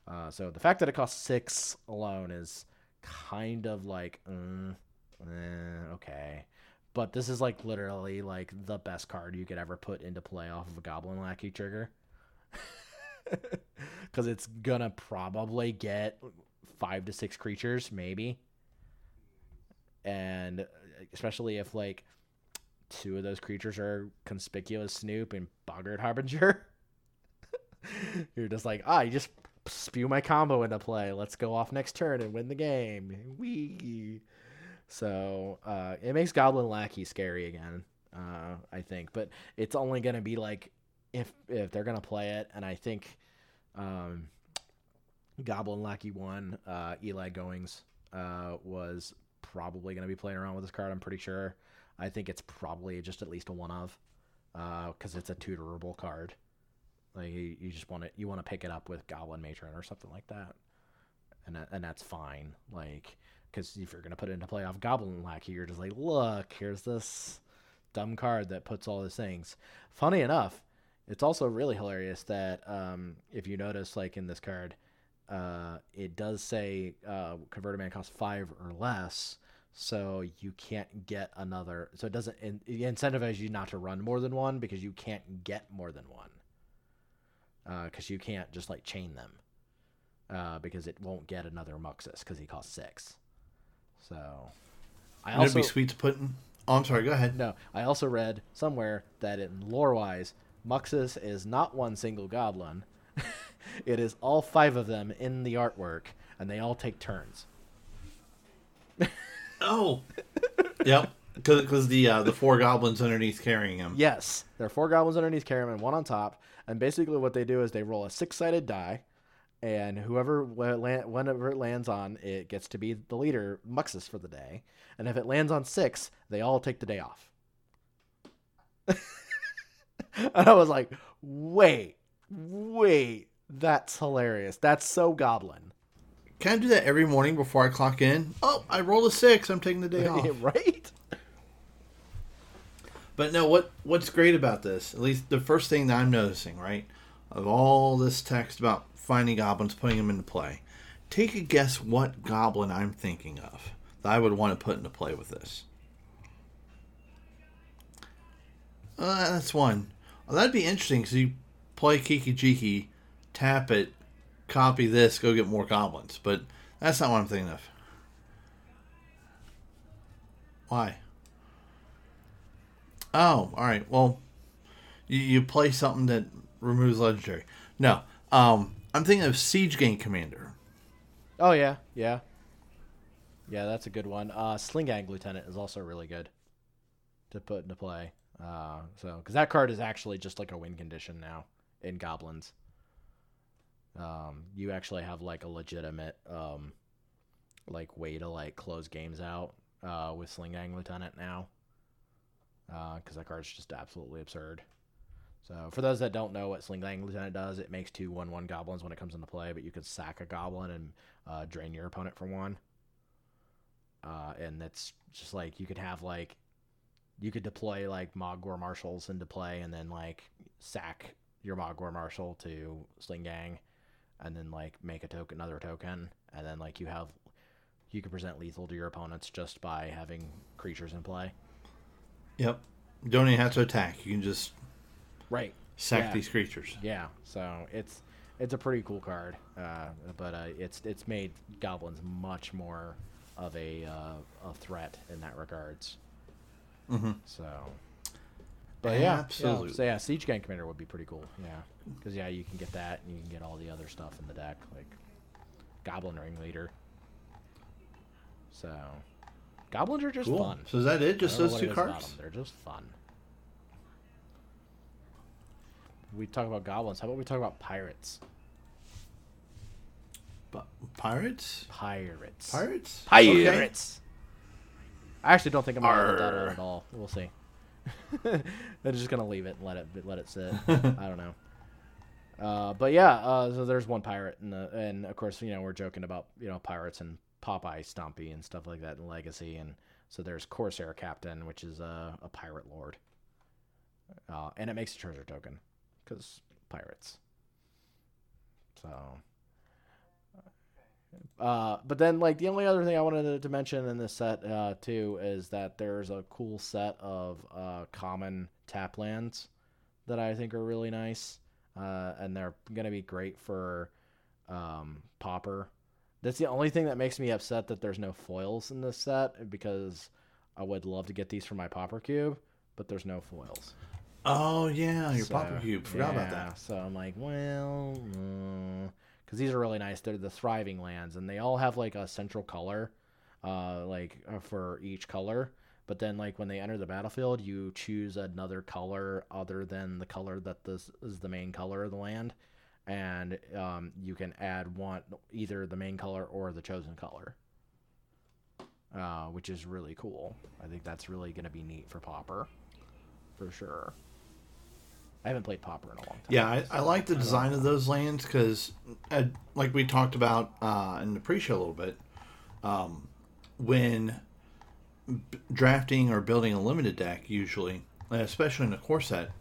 Uh, so the fact that it costs six alone is kind of like, mm, eh, okay. But this is like literally like the best card you could ever put into play off of a Goblin Lackey trigger. [LAUGHS] Because it's gonna probably get five to six creatures, maybe. And especially if like two of those creatures are conspicuous Snoop and Boggart Harbinger. [LAUGHS] You're just like, ah, you just spew my combo into play. Let's go off next turn and win the game. Wee. So uh, it makes Goblin Lackey scary again, uh, I think. But it's only gonna be like if if they're gonna play it, and I think um, Goblin Lackey one, uh, Eli Goings uh, was probably gonna be playing around with this card. I'm pretty sure. I think it's probably just at least a one of, because it's a tutorable card. Like you, you just want to you want to pick it up with Goblin Matron or something like that, and that, and that's fine. Like because if you're gonna put it into play off Goblin Lackey, you're just like, look, here's this dumb card that puts all these things. Funny enough, it's also really hilarious that um, if you notice, like in this card, uh, it does say uh, converted man costs five or less, so you can't get another. So it doesn't in, incentivize you not to run more than one because you can't get more than one because uh, you can't just like chain them uh, because it won't get another Muxus because he costs six. So I also It'd be sweet to put in. Oh, I'm sorry. Go ahead. No, I also read somewhere that in lore wise, Muxus is not one single goblin. [LAUGHS] it is all five of them in the artwork, and they all take turns. [LAUGHS] oh, yep. Because the uh, the four goblins underneath carrying him. Yes, there are four goblins underneath carrying him, and one on top. And basically, what they do is they roll a six sided die, and whoever whenever it lands on, it gets to be the leader, Muxus, for the day. And if it lands on six, they all take the day off. [LAUGHS] and I was like, wait, wait, that's hilarious. That's so goblin. Can I do that every morning before I clock in? Oh, I rolled a six. I'm taking the day [LAUGHS] off. right? But no, what what's great about this, at least the first thing that I'm noticing, right, of all this text about finding goblins, putting them into play, take a guess what goblin I'm thinking of that I would want to put into play with this. Uh, that's one. Well, that'd be interesting because you play Kiki Jiki, tap it, copy this, go get more goblins. But that's not what I'm thinking of. Why? Oh, all right. Well, you, you play something that removes legendary. No, um, I'm thinking of Siege Gang Commander. Oh yeah, yeah, yeah. That's a good one. Uh, Sling Gang Lieutenant is also really good to put into play. Uh, so because that card is actually just like a win condition now in Goblins. Um, you actually have like a legitimate um, like way to like close games out uh, with Sling Gang Lieutenant now because uh, that card's just absolutely absurd. So, for those that don't know what Sling Gang Lieutenant does, it makes two one one goblins when it comes into play, but you can sack a goblin and uh, drain your opponent for one. Uh, and that's just like you could have like you could deploy like Mogg War marshals into play and then like sack your Mogg War marshal to Sling Gang, and then like make a token, another token, and then like you have you can present lethal to your opponents just by having creatures in play. Yep. Don't even have to attack. You can just right sack yeah. these creatures. Yeah. So it's it's a pretty cool card, uh, but uh, it's it's made goblins much more of a uh, a threat in that regards. Mm-hmm. So, but yeah, absolutely. Yeah, so yeah, siege gang commander would be pretty cool. Yeah, because yeah, you can get that, and you can get all the other stuff in the deck, like goblin ringleader. So Goblins are just cool. fun. So is that it? Just those two cards? They're just fun. We talk about goblins. How about we talk about pirates? But pirates? Pirates. Pirates? Pirates. Okay. I actually don't think I'm gonna let that at all. We'll see. [LAUGHS] I'm just gonna leave it and let it let it sit. [LAUGHS] I don't know. Uh, but yeah, uh, so there's one pirate, and and of course, you know, we're joking about you know pirates and Popeye Stumpy and stuff like that in Legacy. And so there's Corsair Captain, which is a, a pirate lord. Uh, and it makes a treasure token because pirates. So, Uh, but then, like the only other thing I wanted to, to mention in this set uh, too is that there's a cool set of uh, common tap lands that I think are really nice, uh, and they're gonna be great for um, Pauper. That's the only thing that makes me upset that there's no foils in this set because I would love to get these for my Pauper cube, but there's no foils. Oh yeah, your So, Pauper Cube. Forgot about that. So I'm like, well, because these are really nice. They're the thriving lands, and they all have like a central color, uh, like uh, for each color. But then, like when they enter the battlefield, you choose another color other than the color that this is the main color of the land, and um, you can add one either the main color or the chosen color. Uh, which is really cool. I think that's really going to be neat for Pauper, for sure. I haven't played Pauper in a long time. Yeah, I, I like the design of those lands because, uh, like we talked about uh, in the pre-show a little bit, um, when b- drafting or building a limited deck, usually, especially in a core set,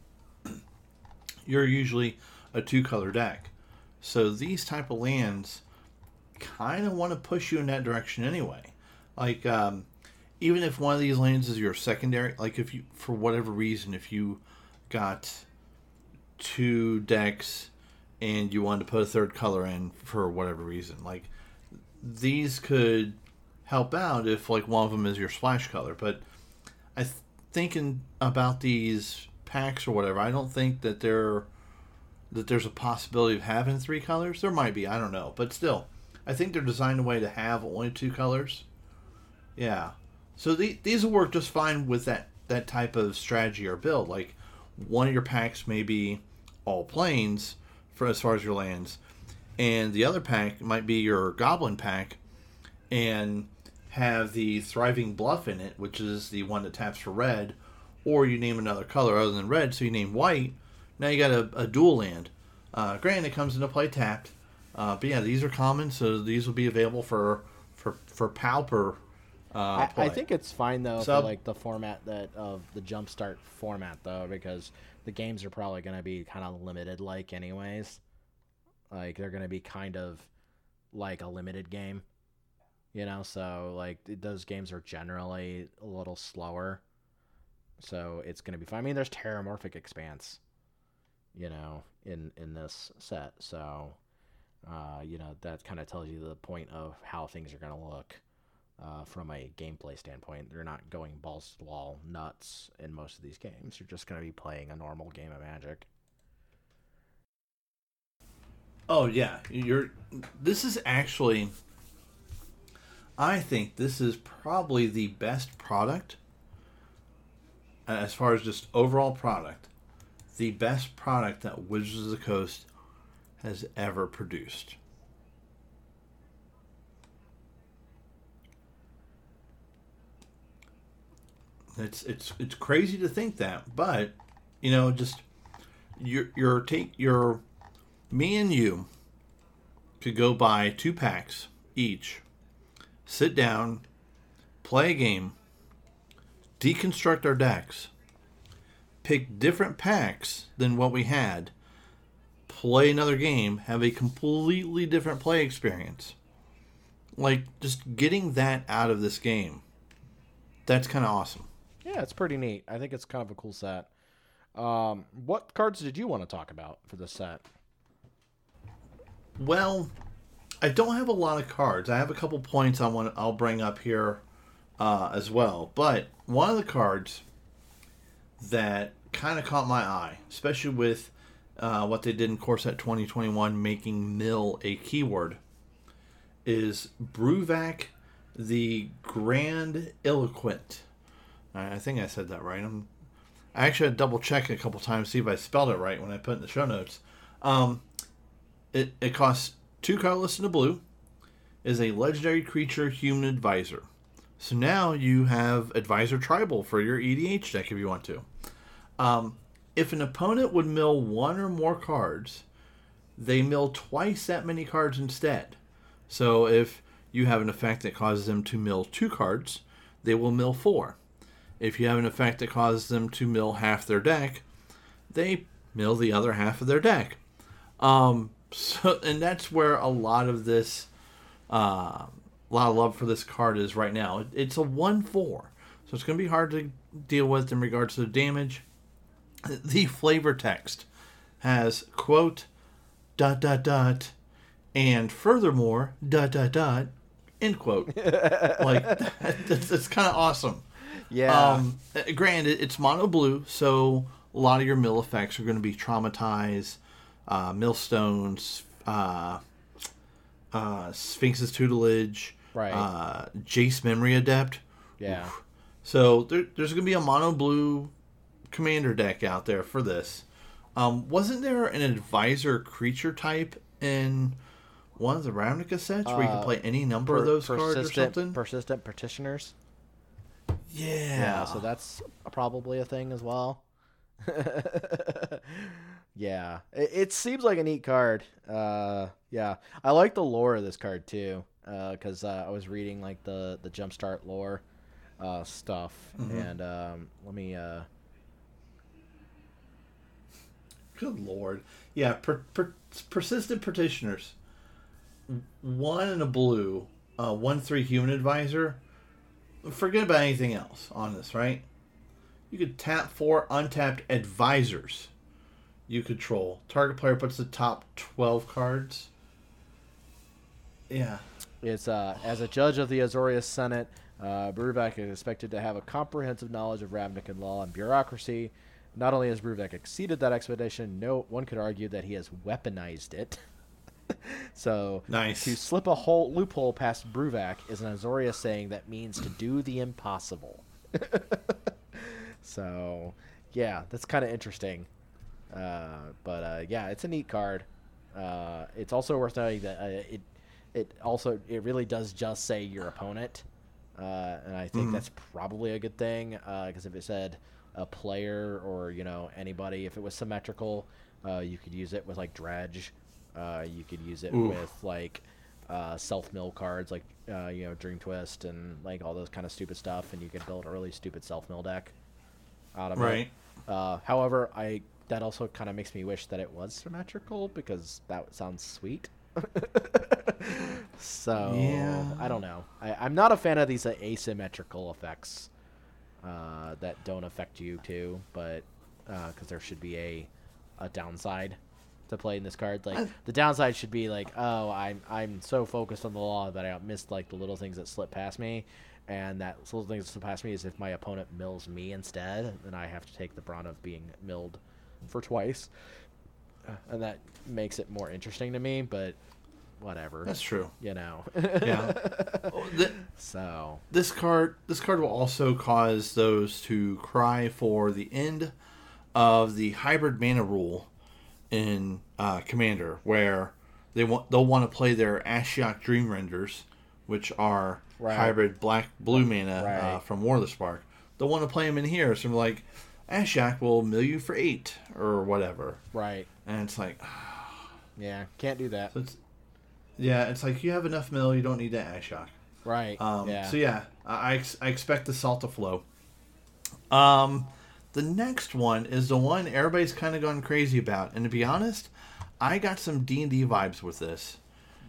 [CLEARS THROAT] you're usually a two-color deck. So these type of lands kind of want to push you in that direction anyway. Like, um, even if one of these lands is your secondary, like if you, for whatever reason, if you got two decks and you wanted to put a third color in for whatever reason like these could help out if like one of them is your splash color but i th- thinking about these packs or whatever i don't think that there that there's a possibility of having three colors? There might be i don't know. But still i think they're designed a way to have only two colors. Yeah. So the, these will work just fine with that that type of strategy or build. Like one of your packs may be all plains for as far as your lands, and the other pack might be your goblin pack, and have the thriving bluff in it, which is the one that taps for red, or you name another color other than red, so you name white. Now you got a, a dual land. Uh, granted, it comes into play tapped, uh, but yeah, these are common, so these will be available for for for Pauper. Uh, I, I think it's fine though Sub- for like the format that of the jumpstart format though because the games are probably going to be kind of limited like anyways. Like they're going to be kind of like a limited game, you know. So like those games are generally a little slower, so it's going to be fine. I mean, there's Terramorphic Expanse, you know, in in this set, so uh, you know that kind of tells you the point of how things are going to look uh, from a gameplay standpoint. They're not going balls to the wall nuts in most of these games. You're just going to be playing a normal game of Magic. Oh yeah, you're. This is actually. I think this is probably the best product. uh, As far as just overall product, the best product that Wizards of the Coast has ever produced. It's it's it's crazy to think that, but you know, just your your take your me and you could go buy two packs each, sit down, play a game, deconstruct our decks, pick different packs than what we had, play another game, have a completely different play experience. Like, just getting that out of this game, that's kind of awesome. Yeah, it's pretty neat. I think it's kind of a cool set. Um, what cards did you want to talk about for this set? Well, I don't have a lot of cards. I have a couple points I want. I'll bring up here uh, as well. But one of the cards that kind of caught my eye, especially with uh, what they did in Core Set 2021, making mill a keyword, is Bruvac the Grand Eloquent. I think I said that right. I'm, I actually had to double check a couple times see if I spelled it right when I put in the show notes. Um, it, it costs two colorless and a blue. Is a legendary creature human advisor. So now you have advisor tribal for your EDH deck if you want to. Um, if an opponent would mill one or more cards, they mill twice that many cards instead. So if you have an effect that causes them to mill two cards, they will mill four. If you have an effect that causes them to mill half their deck, they mill the other half of their deck. Um, so, and that's where a lot of this uh, a lot of love for this card is right now. It, it's a 1 4, so it's going to be hard to deal with in regards to the damage. [LAUGHS] The flavor text has, quote, dot, dot, dot, and furthermore, dot, dot, dot, end quote. [LAUGHS] like, that's, that's kind of awesome. Yeah. Um, uh, granted, it's mono blue, so a lot of your mill effects are going to be traumatized uh, millstones, uh, uh, Sphinx's tutelage, Right. Uh, Jace memory adept. yeah. So there, there's going to be a mono blue commander deck out there for this. Um, wasn't there an advisor creature type in one of the Ravnica sets where you Uh, can play any number of Per- those cards or persistent, something? Persistent petitioners. yeah. Yeah, so that's probably a thing as well. [LAUGHS] yeah, it, it seems like a neat card. Uh, yeah, I like the lore of this card too, because uh, I was reading like the the jumpstart lore uh, stuff, and um, let me. Good lord. Yeah, per, per, persistent petitioners. One in a blue, uh, one three human advisor. Forget about anything else on this, right? You could tap four untapped advisors you control. Target player puts the top 12 cards. Yeah. It's uh, as a judge of the Azorius Senate, uh, Bruvac is expected to have a comprehensive knowledge of Ravnican law and bureaucracy. Not only has Bruvac exceeded that expedition, no one could argue that he has weaponized it. [LAUGHS] so Nice. to slip a whole loophole past Bruvac is an Azorius saying that means to do the impossible. [LAUGHS] so yeah, that's kind of interesting. Uh, but uh, yeah, it's a neat card. Uh, it's also worth noting that uh, it it also it really does just say your opponent, uh, and I think that's probably a good thing because if it said a player or you know anybody, if it was symmetrical, uh, you could use it with like dredge. Uh, you could use it with like uh, self mill cards like uh, you know Dream Twist and like all those kind of stupid stuff, and you could build a really stupid self mill deck out of it. Right. Uh, however, I that also kind of makes me wish that it was symmetrical because that sounds sweet. [LAUGHS] so Yeah. I don't know. I, I'm not a fan of these uh, asymmetrical effects uh, that don't affect you too, but because there should be a a downside to playing this card. Like the downside should be like, oh, I'm I'm so focused on the law that I missed like the little things that slip past me, and that little things that slip past me is if my opponent mills me instead, then I have to take the brunt of being milled for twice, Uh, and that makes it more interesting to me. But whatever, That's true. you know. [LAUGHS] Yeah. Oh, th- so this card this card will also cause those to cry for the end of the hybrid mana rule in uh, Commander, where they want they'll want to play their Ashiok Dream Renders, which are Right. hybrid black blue mana uh, from War of the Spark. They'll want to play them in here, so like Ashiok will mill you for eight or whatever, right, and it's like [SIGHS] yeah, can't do that. it's yeah, it's like you have enough mill, you don't need that shock. Right, Um, yeah. So yeah, I, I ex- I expect the salt to flow. Um, the next one is the one everybody's kind of gone crazy about, and to be honest, I got some D and D vibes with this.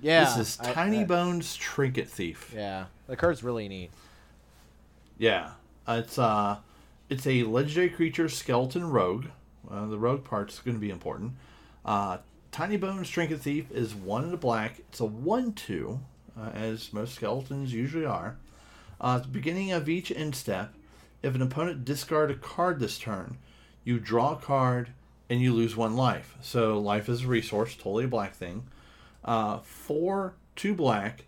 yeah, this is I- Tiny I- Bones Trinket Thief. Yeah, the card's really neat. Yeah, uh, it's uh, it's a legendary creature skeleton rogue. Uh, the rogue part's going to be important. Uh, Tiny Bones Trinket Thief is one in the black. It's a one-two, uh, as most skeletons usually are. Uh, at the beginning of each end step, if an opponent discard a card this turn, you draw a card and you lose one life. So life is a resource, totally a black thing. Uh, four, two black.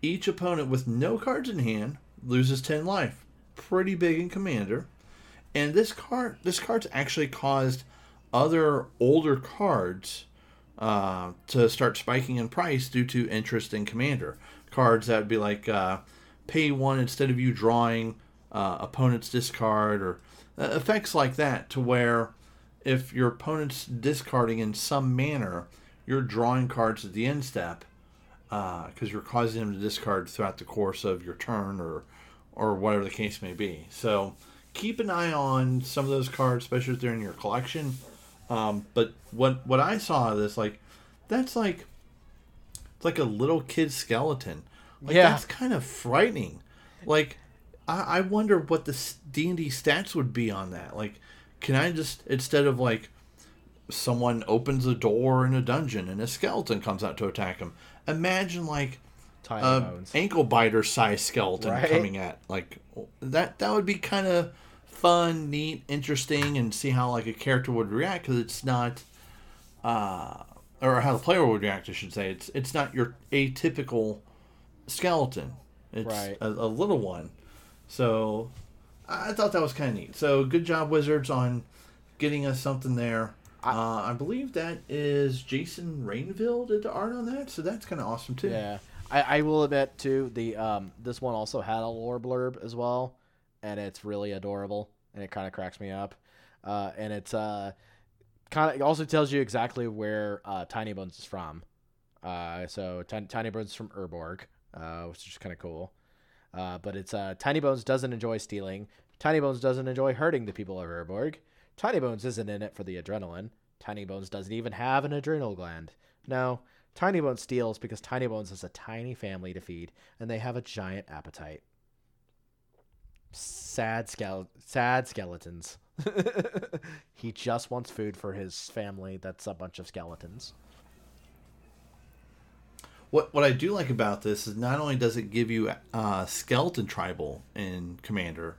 Each opponent with no cards in hand loses 10 life. Pretty big in commander. And this card this card's actually caused other older cards uh, to start spiking in price due to interest in commander. Cards that would be like uh, pay one instead of you drawing uh, opponent's discard or uh, effects like that to where if your opponent's discarding in some manner, you're drawing cards at the end step because you're causing them to discard throughout the course of your turn or or whatever the case may be. So keep an eye on some of those cards, especially if they're in your collection. Um, but what what I saw of this like that's like it's like a little kid skeleton. Like Yeah. that's kind of frightening. Like I, I wonder what the D and D stats would be on that. Like, can I just instead of like someone opens a door in a dungeon and a skeleton comes out to attack him, imagine like Tiny a bones. ankle biter size skeleton Right? coming at like that. That would be kind of fun, neat, interesting, and see how like a character would react because it's not, uh, or how the player would react. I should say it's it's not your atypical skeleton. It's Right. a, a little one. So I thought that was kind of neat. So good job, Wizards, on getting us something there. uh, I believe that is Jason Rainville did the art on that, so that's kind of awesome too. Yeah, I, I will admit too. The um, this one also had a lore blurb as well, and it's really adorable, and it kind of cracks me up. Uh, and it's uh, kind of also tells you exactly where uh, Tiny Bones is from. Uh, so Tiny, Tiny Bones is from Urborg, uh, which is kind of cool. Uh, but it's Tiny Bones doesn't enjoy stealing. Tiny Bones doesn't enjoy hurting the people of Urborg. Tiny Bones isn't in it for the adrenaline. Tiny Bones doesn't even have an adrenal gland. No, Tiny Bones steals because Tiny Bones has a tiny family to feed, and they have a giant appetite. Sad skele- sad skeletons. [LAUGHS] he just wants food for his family. That's a bunch of skeletons. What what I do like about this is not only does it give you uh, skeleton tribal in Commander,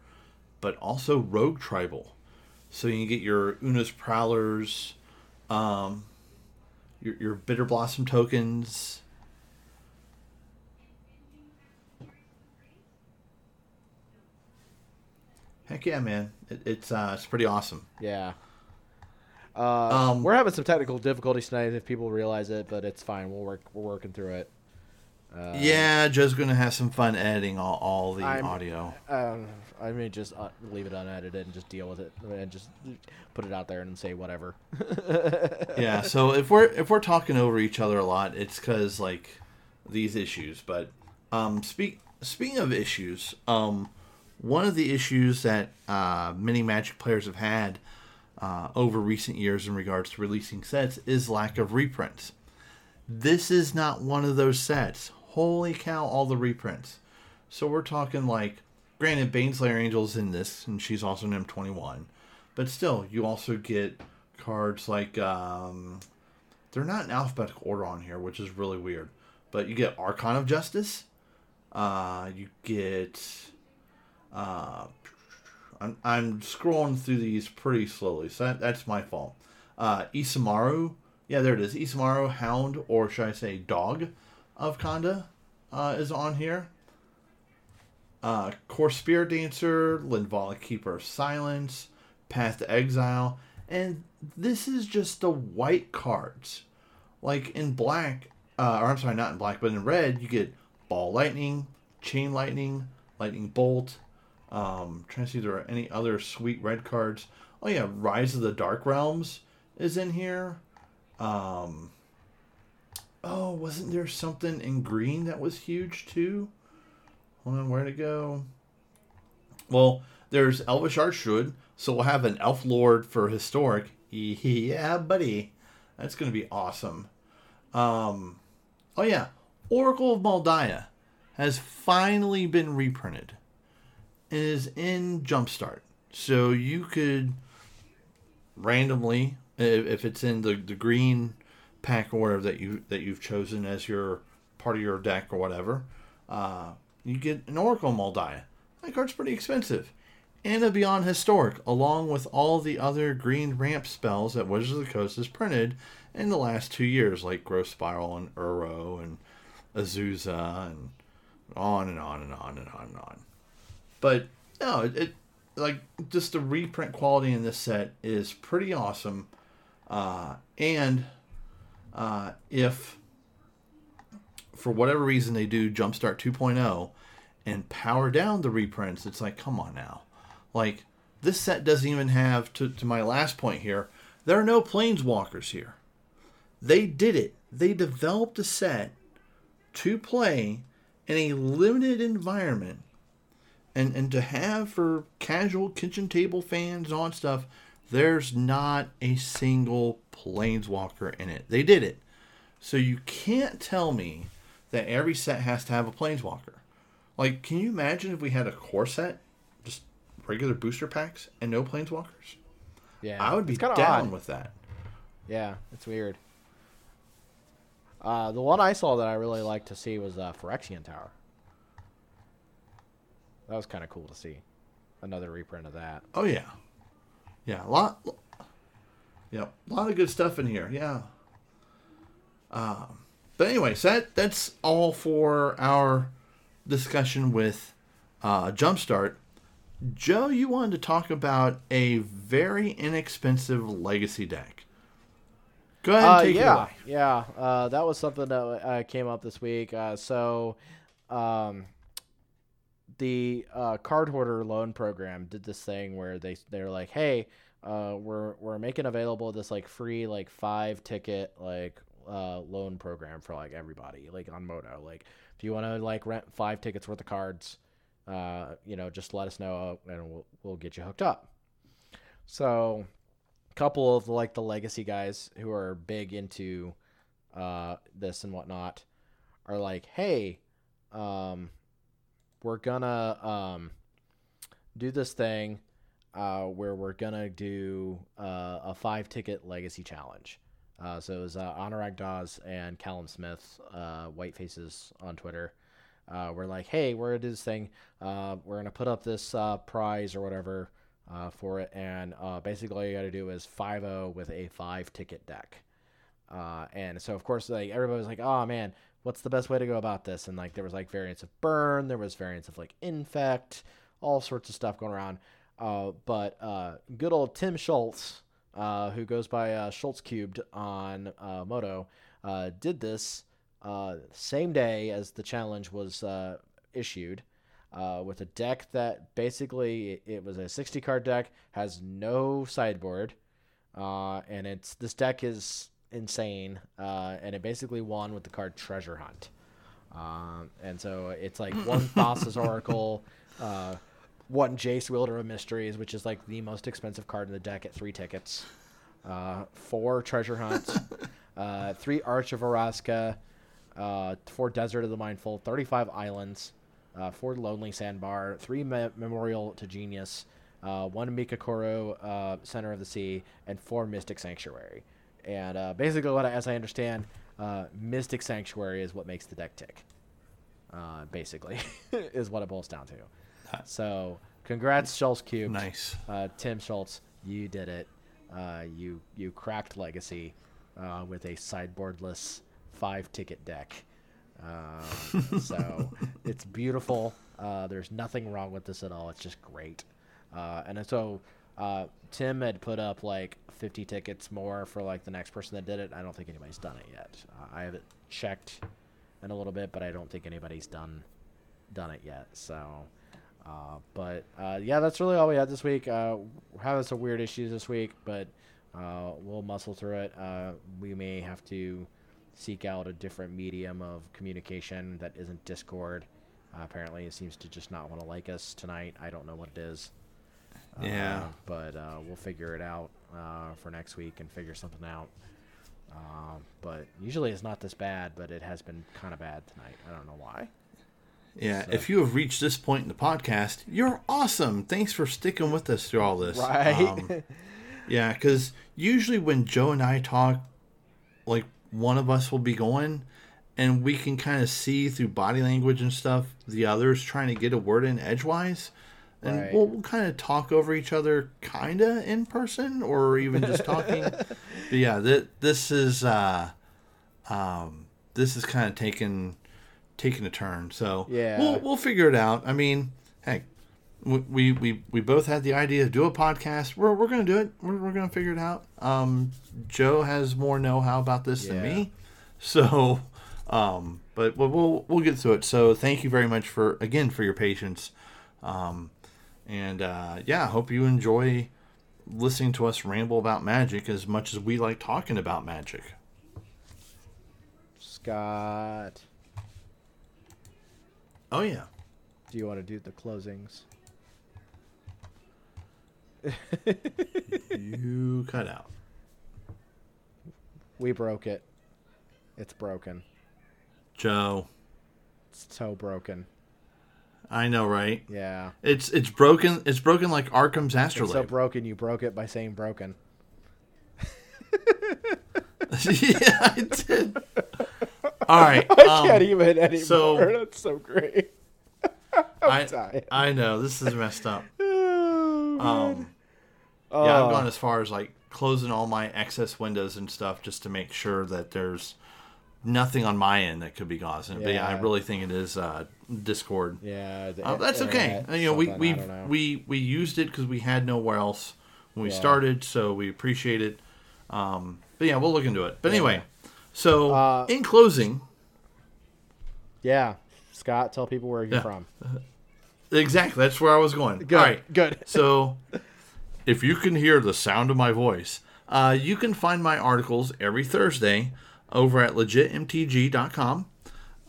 but also rogue tribal. So you can get your Oona's Prowlers, um, your your Bitter Blossom tokens. Heck yeah, man! It, it's uh, it's pretty awesome. Yeah. Uh, Um, we're having some technical difficulties tonight if people realize it, but it's fine. We'll work. We're working through it. Uh, yeah, Joe's gonna have some fun editing all, all the I'm- audio. Um, I may just uh, leave it unedited and just deal with it and just put it out there and say whatever. [LAUGHS] yeah so if we're if we're talking over each other a lot it's because like these issues but um speak speaking of issues um one of the issues that uh many magic players have had uh, over recent years in regards to releasing sets is lack of reprints. This is not one of those sets. Holy cow all the reprints. So we're talking like granted baneslayer angel's in this and she's also an m21 but still you also get cards like um they're not in alphabetical order on here which is really weird but you get archon of justice uh you get uh i'm, I'm scrolling through these pretty slowly so that, that's my fault uh isamaru yeah there it is isamaru hound or should i say dog of Konda uh, is on here uh, Kor Spiritdancer, Linvala Keeper of Silence, Path to Exile, and this is just the white cards. Like in black, uh, or I'm sorry, not in black, but in red, you get Ball Lightning, Chain Lightning, Lightning Bolt. Um, trying to see if there are any other sweet red cards. Oh yeah, Rise of the Dark Realms is in here. Um, oh, wasn't there something in green that was huge too? Hold on, where to go? Well, there's Elvish Archdruid, so we'll have an Elf Lord for historic. [LAUGHS] Yeah, buddy, that's gonna be awesome. Um, oh yeah, Oracle of Mul Daya has finally been reprinted is in Jumpstart, so you could randomly, if, it's in the, the green pack or whatever that you that you've chosen as your part of your deck or whatever, uh, you get an Oracle Mul Daya. That card's pretty expensive. And a Beyond Historic, along with all the other green ramp spells that Wizards of the Coast has printed in the last two years, like Growth Spiral and Uro and Azusa and on and on and on and on and on. But no, it, it like just the reprint quality in this set is pretty awesome. Uh, and uh, if for whatever reason they do Jumpstart 2.0 and power down the reprints, it's like, come on now. Like, this set doesn't even have, to, to my last point here, there are no planeswalkers here. They did it. They developed a set to play in a limited environment and, and to have for casual kitchen table fans on stuff, there's not a single planeswalker in it. They did it. So you can't tell me that every set has to have a planeswalker. Like, can you imagine if we had a core set, just regular booster packs and no planeswalkers? Yeah, I would be down odd. with that. Yeah, it's weird. Uh, the one I saw that I really liked to see was uh, Phyrexian Tower. That was kind of cool to see. Another reprint of that. Oh yeah, yeah, a lot. Yeah, a lot of good stuff in here. Yeah. Um, but anyways, that that's all for our discussion with uh, Jumpstart. Joe, you wanted to talk about a very inexpensive legacy deck. Go ahead and Uh, take it yeah, away. yeah. Uh, that was something that uh, came up this week. Uh, so, um, the uh, Cardhoarder loan program did this thing where they they're like, hey, uh, we're we're making available this like free like five ticket like uh, loan program for like everybody like on Moto. Like, if you want to like rent five tickets worth of cards, uh, you know, just let us know and we'll we'll get you hooked up. So a couple of like the legacy guys who are big into uh, this and whatnot are like, hey, um, we're gonna um, do this thing uh, where we're gonna do uh, a five ticket legacy challenge. Uh, so it was uh, Anurag Dawes and Callum Smith, uh, White Faces on Twitter. Uh, we're like, hey, we're gonna do this thing. Uh, we're gonna put up this uh, prize or whatever uh, for it, and uh, basically all you got to do is 5-0 with a five ticket deck. Uh, and so of course like everybody was like, oh man, what's the best way to go about this? And like there was like variants of burn, there was variants of like infect, all sorts of stuff going around. Uh, but uh, good old Tim Schulz, uh, who goes by uh, Schulz Cubed on uh, Moto, uh, did this same day as the challenge was issued with a deck that basically it, it was a 60 card deck, has no sideboard, and it's this deck is insane, uh, and it basically won with the card Treasure Hunt. Um, and so it's like one [LAUGHS] Thassa's Oracle, uh, one Jace Wielder of Mysteries, which is like the most expensive card in the deck at three tickets, uh, four Treasure Hunt, [LAUGHS] uh, three Arch of Orazca, uh, four Desert of the Mindful, 35 Islands, uh, four Lonely Sandbar, three Me- Memorial to Genius, uh, one Mikokoro uh, Center of the Sea, and four Mystic Sanctuary. And uh, basically, what I, as I understand, uh, Mystic Sanctuary is what makes the deck tick. Uh, basically, [LAUGHS] is what it boils down to. So, congrats, Schulz Cube. Nice. Uh, Tim Schulz, you did it. Uh, you you cracked Legacy uh, with a sideboardless five ticket deck. Uh, so [LAUGHS] it's beautiful. Uh, there's nothing wrong with this at all. It's just great. Uh, and so uh, Tim had put up like 50 tickets more for like the next person that did it. I don't think anybody's done it yet. Uh, I haven't checked in a little bit, but I don't think anybody's done done it yet. So, uh, but uh, yeah, that's really all we had this week. Uh, we're having some weird issues this week, but uh, we'll muscle through it. Uh, we may have to seek out a different medium of communication that isn't Discord. Apparently, it seems to just not want to like us tonight. I don't know what it is. Yeah. Uh, but uh, we'll figure it out uh, for next week and figure something out. Um, but usually it's not this bad, but it has been kind of bad tonight. I don't know why. Yeah, So- if you have reached this point in the podcast, you're awesome. Thanks for sticking with us through all this. Right. Um, yeah, because usually when Joe and I talk, like one of us will be going, and we can kind of see through body language and stuff the others trying to get a word in edgewise. And Right. we'll, we'll kind of talk over each other, kind of in person, or even just talking. [LAUGHS] but yeah, th- this is uh, um, this is kind of taking taking a turn. So Yeah. we'll we'll figure it out. I mean, hey, we we we, we both had the idea to do a podcast. We're we're gonna do it. We're we're gonna figure it out. Um, Joe has more know how about this than me, so um, but we'll, we'll we'll get through it. So thank you very much for again for your patience. Um, and uh, yeah, I hope you enjoy listening to us ramble about magic as much as we like talking about magic. Scott, Oh yeah. do you want to do the closings? [LAUGHS] You cut out. We broke it. It's broken. Joe, It's so broken. I know, right? Yeah. It's it's broken. It's broken like Arcum's It's so astrolabe. broken you broke it by saying broken. [LAUGHS] yeah, I did. All right. [LAUGHS] I um, can't even anymore. so- That's so great. [LAUGHS] I. I know this is messed up. Oh, Um, Oh, yeah, I've gone as far as like closing all my excess windows and stuff just to make sure that there's nothing on my end that could be causing it. But yeah, I really think it is uh, Discord. Yeah, the Uh, that's okay. you know, we we we we used it because we had nowhere else when we Yeah. started, so we appreciate it. Um, but yeah, we'll look into it. But anyway, so Uh, in closing, yeah. Scott, tell people where you're Yeah. from. [LAUGHS] exactly that's where I was going. Good. All right, Good. [LAUGHS] So, if you can hear the sound of my voice, uh, you can find my articles every Thursday over at legitmtg.com.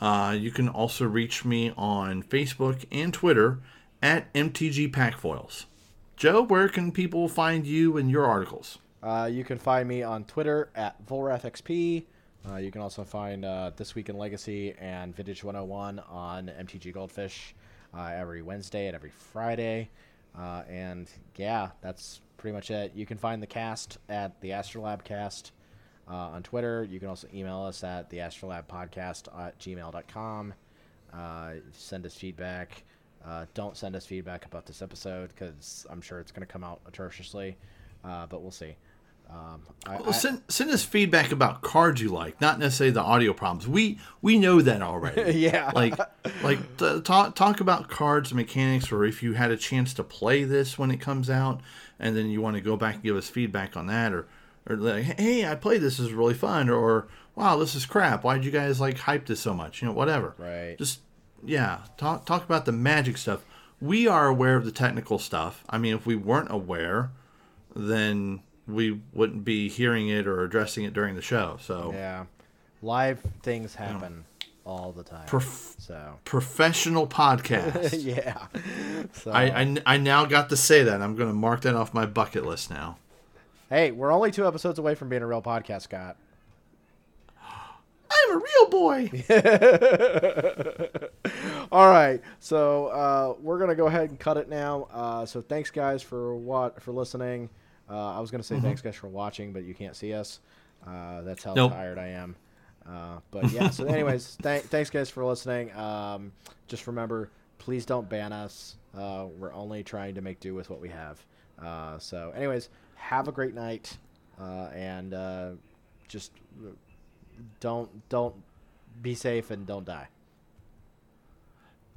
Uh, you can also reach me on Facebook and Twitter at MTG Packfoils. Joe, where can people find you and your articles? Uh, you can find me on Twitter at VolrathXP. Uh, you can also find uh, This Week in Legacy and Vintage 101 on MTG Goldfish uh, every Wednesday and every Friday. Uh, and yeah, that's pretty much it. You can find the cast at the Astrolab Cast uh, on Twitter. You can also email us at the Astrolab Podcast at gmail.com. Uh, send us feedback. Uh, don't send us feedback about this episode because I'm sure it's going to come out atrociously, uh, but we'll see. Um, I, Well, send, send us feedback about cards you like, not necessarily the audio problems. We we know that already. [LAUGHS] Yeah. Like like [LAUGHS] t- talk talk about cards mechanics, or if you had a chance to play this when it comes out, and then you want to go back and give us feedback on that, or or like, hey, I played this, this is really fun, or wow, this is crap. Why'd you guys like hype this so much? You know, whatever. Right. Just yeah, talk talk about the magic stuff. We are aware of the technical stuff. I mean, if we weren't aware, then we wouldn't be hearing it or addressing it during the show. So yeah, live things happen all the time. prof- so professional podcast. [LAUGHS] yeah, so I, I I now got to say that. I'm going to mark that off my bucket list now. Hey, we're only two episodes away from being a real podcast, Scott. I'm a real boy. [LAUGHS] All right, so uh, we're gonna go ahead and cut it now. Uh, so thanks guys for what for listening. Uh, I was gonna say thanks guys for watching, but you can't see us. Uh, that's how Nope. tired I am. Uh, but yeah. So [LAUGHS] anyways, th- thanks guys for listening. Um, just remember, please don't ban us. Uh, we're only trying to make do with what we have. Uh, so anyways, have a great night, uh, and uh, just don't don't be safe and don't die.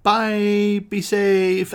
Bye. Be safe.